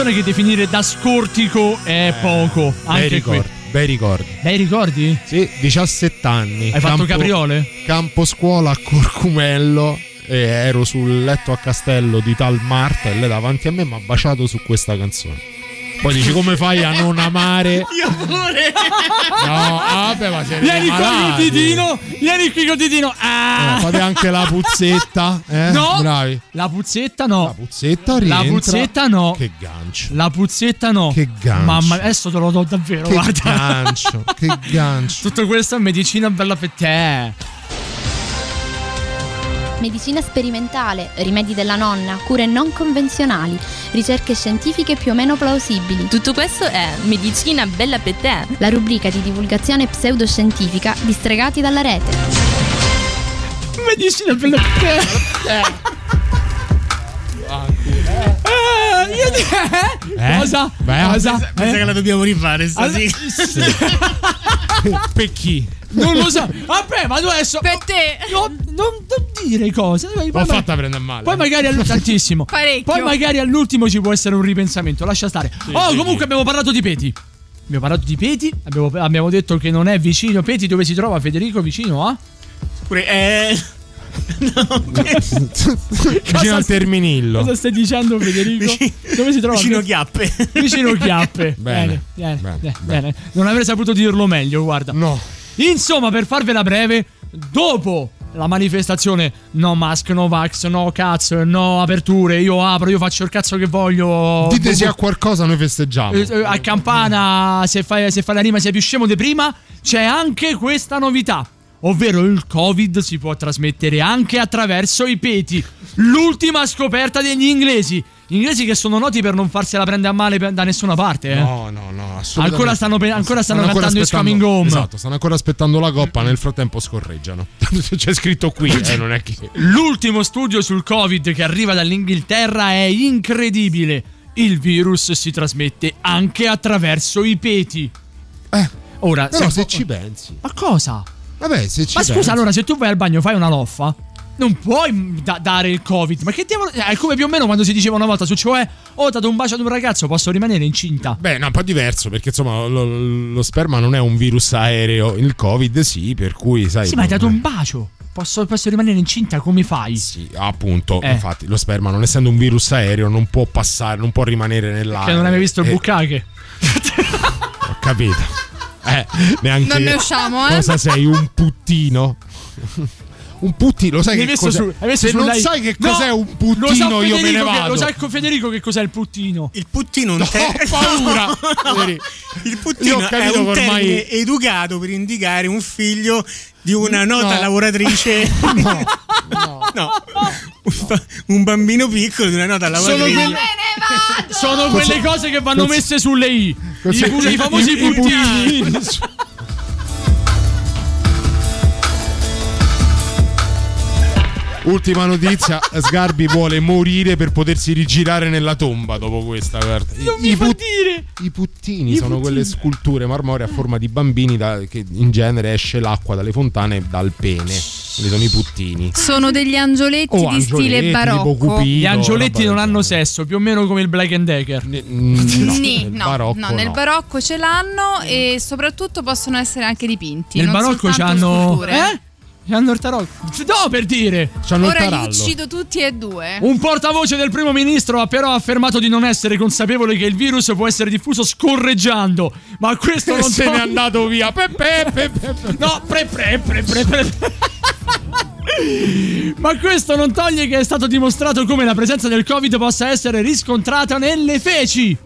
canzone che definire da scortico è poco. Bei Anche qui. ricordi. Bei ricordi. Bei ricordi? Sì, 17 anni. Hai fatto capriole? Campo scuola a Corcumello. E ero sul letto a castello di tal Marta e lei davanti a me mi ha baciato su questa canzone. Poi dici come fai a non amare? <laughs> Io pure. <laughs> No, vabbè, ma siete Vieni qui con malati. il ditino, vieni qui con il ditino. Ah! Eh, fate anche la puzzetta, eh? No. Bravi. La puzzetta no. La puzzetta La rientra. puzzetta no. Che gancio. La puzzetta no. Che gancio. Mamma, adesso te lo do davvero, Che guarda. gancio, che <laughs> gancio. Tutto questo è medicina bella per te. Medicina sperimentale, rimedi della nonna, cure non convenzionali, ricerche scientifiche più o meno plausibili. Tutto questo è Medicina Bella per te. La rubrica di divulgazione pseudoscientifica di Stregati dalla rete. Medicina bella per te. Io di- Eh? Cosa? Beh, Cosa? Mi sa Eh? che la dobbiamo rifare Allora- stasera. <laughs> per chi? Non lo so. Vabbè, ma tu adesso. Per te. No, non, non dire cose. Poi, L'ho fatta prendere male. poi magari all- tantissimo. Parecchio. Poi magari all'ultimo ci può essere un ripensamento. Lascia stare. oh, sì, comunque sì. abbiamo parlato di Peti. Abbiamo parlato di Peti. Abbiamo, abbiamo detto che non è vicino. Peti dove si trova Federico? Vicino a? Pure, eh. Vicino al Terminillo. Cosa stai dicendo, Federico? Dove si trova? Vicino Chiappe. Vicino Chiappe. <laughs> Bene, bene, bene, bene, bene, bene. Non avrei saputo dirlo meglio, guarda. No. Insomma, per farvela breve, dopo la manifestazione no mask, no vax, no cazzo, no aperture, io apro, io faccio il cazzo che voglio. Dite se ha qualcosa, noi festeggiamo. Eh, eh, A campana, se fai, se fai la rima sei più scemo di prima, c'è anche questa novità. Ovvero il Covid si può trasmettere anche attraverso i peti. L'ultima scoperta degli inglesi. Gli inglesi che sono noti per non farsela prendere a male da nessuna parte. Eh. No, no, no, assolutamente. Ancora stanno, pe- ancora stanno ancora cantando aspettando- Coming Home. Esatto, stanno ancora aspettando la coppa, nel frattempo scorreggiano. <laughs> C'è scritto qui, eh, <laughs> non è che. L'ultimo studio sul Covid che arriva dall'Inghilterra è incredibile. Il virus si trasmette anche attraverso i peti. Eh. Ora, Però se- se ci pensi. Ma cosa? Vabbè, se ci Ma scusa, pensi. allora, se tu vai al bagno fai una loffa, non puoi da- dare il Covid. Ma che diavolo. È come più o meno quando si diceva una volta su cioè, oh, ho dato un bacio ad un ragazzo, posso rimanere incinta. Beh, no, un po' diverso perché insomma lo, lo sperma non è un virus aereo, il Covid sì, per cui sai. Sì, ma hai dato un bacio. Posso, posso rimanere incinta, come fai? Sì, appunto, Eh. infatti lo sperma non essendo un virus aereo non può passare, non può rimanere nell'aria. Che non hai mai visto il Eh, buccache. <laughs> Ho capito. Eh, neanche Non ne usciamo, eh? Cosa sei, un puttino? Un puttino, lo sai Mi che cos'è? su- Se non lei- sai che No, cos'è un lo puttino, io me ne Federico che- vado. Lo sa con Federico che cos'è il puttino? Il puttino un Ho te- paura. <laughs> Il puttino ho è un ormai- termine educato per indicare un figlio di una nota <laughs> No. lavoratrice. No, No. Un ba- Un bambino piccolo di una nota Sono, lavoratrice. quelle, sono quelle cose che vanno messe sulle I. I, i famosi i- <laughs> Ultima notizia, <laughs> Sgarbi vuole morire per potersi rigirare nella tomba dopo questa. Guarda. Non I, mi fa put- dire. i puttini I sono puttini. quelle sculture marmoree a forma di bambini da- che in genere esce l'acqua dalle fontane dal pene. Quindi sono i puttini. Sono degli angioletti Oh, di stile angioletti, tipo barocco. Cupido, Gli angioletti non hanno sesso, più o meno come il Black and Decker. Mm, <laughs> no, nel no, barocco no, nel no. barocco ce l'hanno e soprattutto possono essere anche dipinti. Nel non barocco c'hanno. sculture. Eh? C'hanno il tarocco. No, per dire. Il Ora li uccido tutti e due. Un portavoce del primo ministro ha però affermato di non essere consapevole che il virus può essere diffuso scorreggiando. Ma questo non se n'è andato via. <laughs> No, pre pre pre pre pre. <laughs> Ma questo non toglie che è stato dimostrato come la presenza del Covid possa essere riscontrata nelle feci.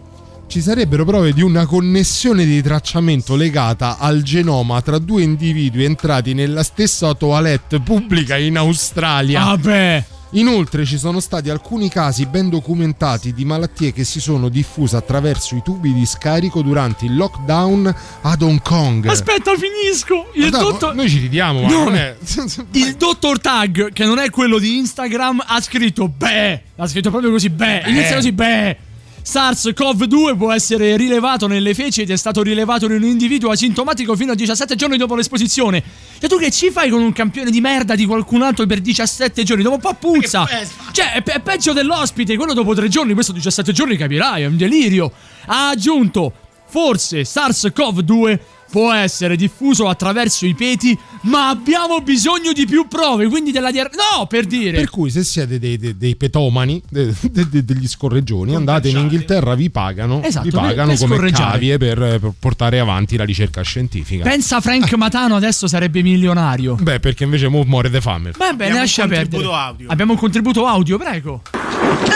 Ci sarebbero prove di una connessione di tracciamento legata al genoma tra due individui entrati nella stessa toilette pubblica in Australia. Vabbè. Inoltre ci sono stati alcuni casi ben documentati di malattie che si sono diffuse attraverso i tubi di scarico durante il lockdown ad Hong Kong. Aspetta, finisco. Il Guarda, dottor Noi ci ridiamo, ma No. non è. <laughs> Il dottor Tag, che non è quello di Instagram, ha scritto beh. Ha scritto proprio così beh. Inizia così beh. SARS-CoV-2 può essere rilevato nelle feci ed è stato rilevato in un individuo asintomatico fino a 17 giorni dopo l'esposizione. Cioè, tu che ci fai con un campione di merda di qualcun altro per 17 giorni? Dopo un po' puzza. Cioè, è, pe- è peggio dell'ospite. Quello dopo 3 giorni, questo 17 giorni capirai, è un delirio. Ha aggiunto, forse SARS-CoV-2 può essere diffuso attraverso i peti, ma abbiamo bisogno di più prove, quindi della DR... No, per dire. Per cui se siete dei, dei- dei petomani, de- de- de- degli scorreggioni, andate in Inghilterra, vi pagano, Esatto, vi per- pagano per come scorreggiare. cavie per, per portare avanti la ricerca scientifica. Pensa Frank Matano adesso sarebbe milionario. Beh, perché invece mo muore de fame. Va bene, lascia perdere. Abbiamo un contributo audio, prego.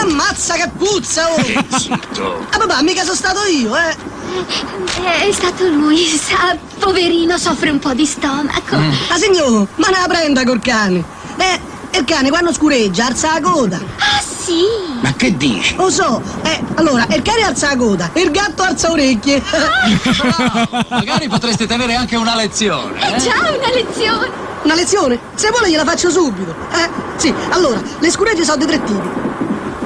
Ammazza che puzza, oh! <laughs> Zitto. Ah papà, mica sono stato io, eh! È stato lui, sa, poverino, soffre un po' di stomaco. Ah signor, ma la prenda col cane! Eh, il cane quando scureggia alza la coda! Ah sì? Ma che dici? Lo so, eh, allora, il cane alza la coda, il gatto alza orecchie! <laughs> Magari potreste tenere anche una lezione. È già una lezione. Una lezione? Se vuole gliela faccio subito! Eh, sì, allora, le scuregge sono di tre tipi.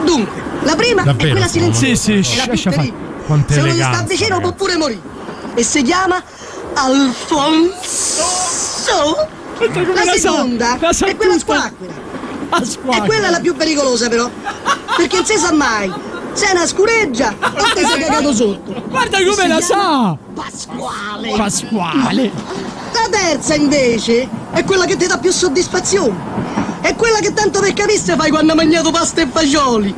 Dunque, la prima è Davvero, quella stiamo silenziosa. Sì, sì, è lascia fare. Quanta Se uno gli sta eleganza, vicino può pure morire. E si chiama Alfonso. La la seconda La sa è quella squacquera. E quella è la più pericolosa però. Perché non si sa mai. Se una scureggia o te sei cagato sotto. Guarda come si la sa! Pasquale. Pasquale. La terza invece è quella che ti dà più soddisfazione. È quella che tanto per capisse fai quando hai mangiato pasta e fagioli.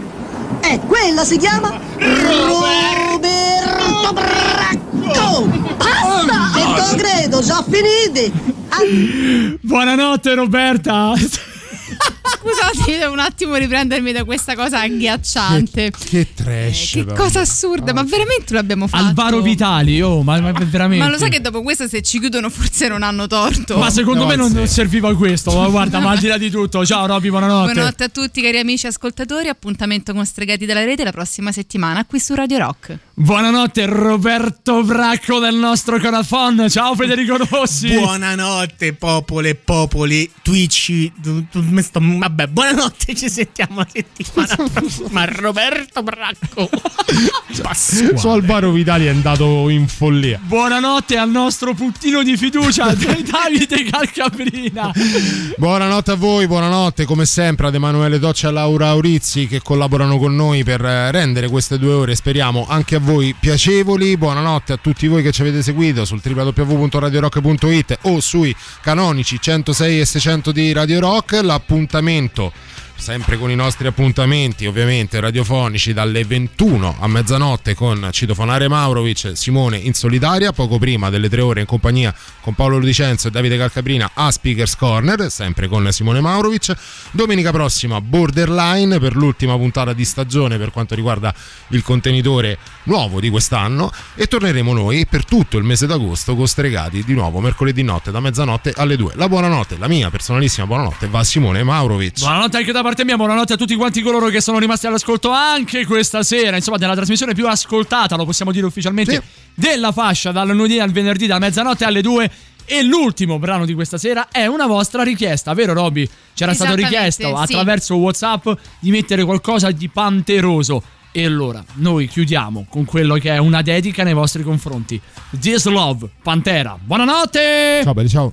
E quella si chiama Roberto Bracco. Basta! E te credo, sono finiti. Buonanotte Roberta. <laughs> Scusate, devo un attimo riprendermi da questa cosa agghiacciante. Che trash. Che però. cosa assurda, ma veramente l'abbiamo fatto? Alvaro Vitali, oh, ma, ma veramente. Ma lo sai che dopo questo se ci chiudono forse non hanno torto? Ma secondo me non, non serviva questo. Ma guarda, ma al di là di tutto. Ciao Roby, buonanotte. Buonanotte a tutti cari amici ascoltatori, appuntamento con Stregati della Rete la prossima settimana qui su Radio Rock. Buonanotte Roberto Bracco del nostro Conafon. Ciao Federico Rossi. Buonanotte, popole e popoli, Twitch. Tu- tu- me sto- Vabbè, buonanotte, ci sentiamo la settimana prossima. <laughs> Roberto Bracco. <laughs> Su Alvaro Vitali è andato in follia. Buonanotte al nostro puttino di fiducia <laughs> Davide Calcabrina. Buonanotte a voi, buonanotte come sempre ad Emanuele Doccia e Laura Aurizzi che collaborano con noi per eh, rendere queste due ore, speriamo anche a voi piacevoli. Buonanotte a tutti voi che ci avete seguito sul www.radiorock.it o sui canonici 106 e 600 di Radio Rock. L'appuntamento sempre con i nostri appuntamenti ovviamente radiofonici dalle 21 a mezzanotte con Citofonare Maurovic, Simone in solitaria, poco prima delle tre ore in compagnia con Paolo Ludicenzo e Davide Calcabrina a Speakers Corner, sempre con Simone Maurovic. Domenica prossima Borderline per l'ultima puntata di stagione per quanto riguarda il contenitore nuovo di quest'anno e torneremo noi per tutto il mese d'agosto con Stregati di nuovo mercoledì notte da mezzanotte alle 2. La buonanotte, la mia personalissima buonanotte va a Simone Maurovic. Buonanotte anche da parte mia, buonanotte a tutti quanti coloro che sono rimasti all'ascolto anche questa sera, insomma, della trasmissione più ascoltata, lo possiamo dire ufficialmente, della fascia dal lunedì al venerdì, da mezzanotte alle 2. E l'ultimo brano di questa sera è una vostra richiesta, vero Robby? C'era stato richiesto sì. attraverso WhatsApp di mettere qualcosa di panteroso. E allora noi chiudiamo con quello che è una dedica nei vostri confronti. This Love, Pantera. Buonanotte! Ciao belli, ciao.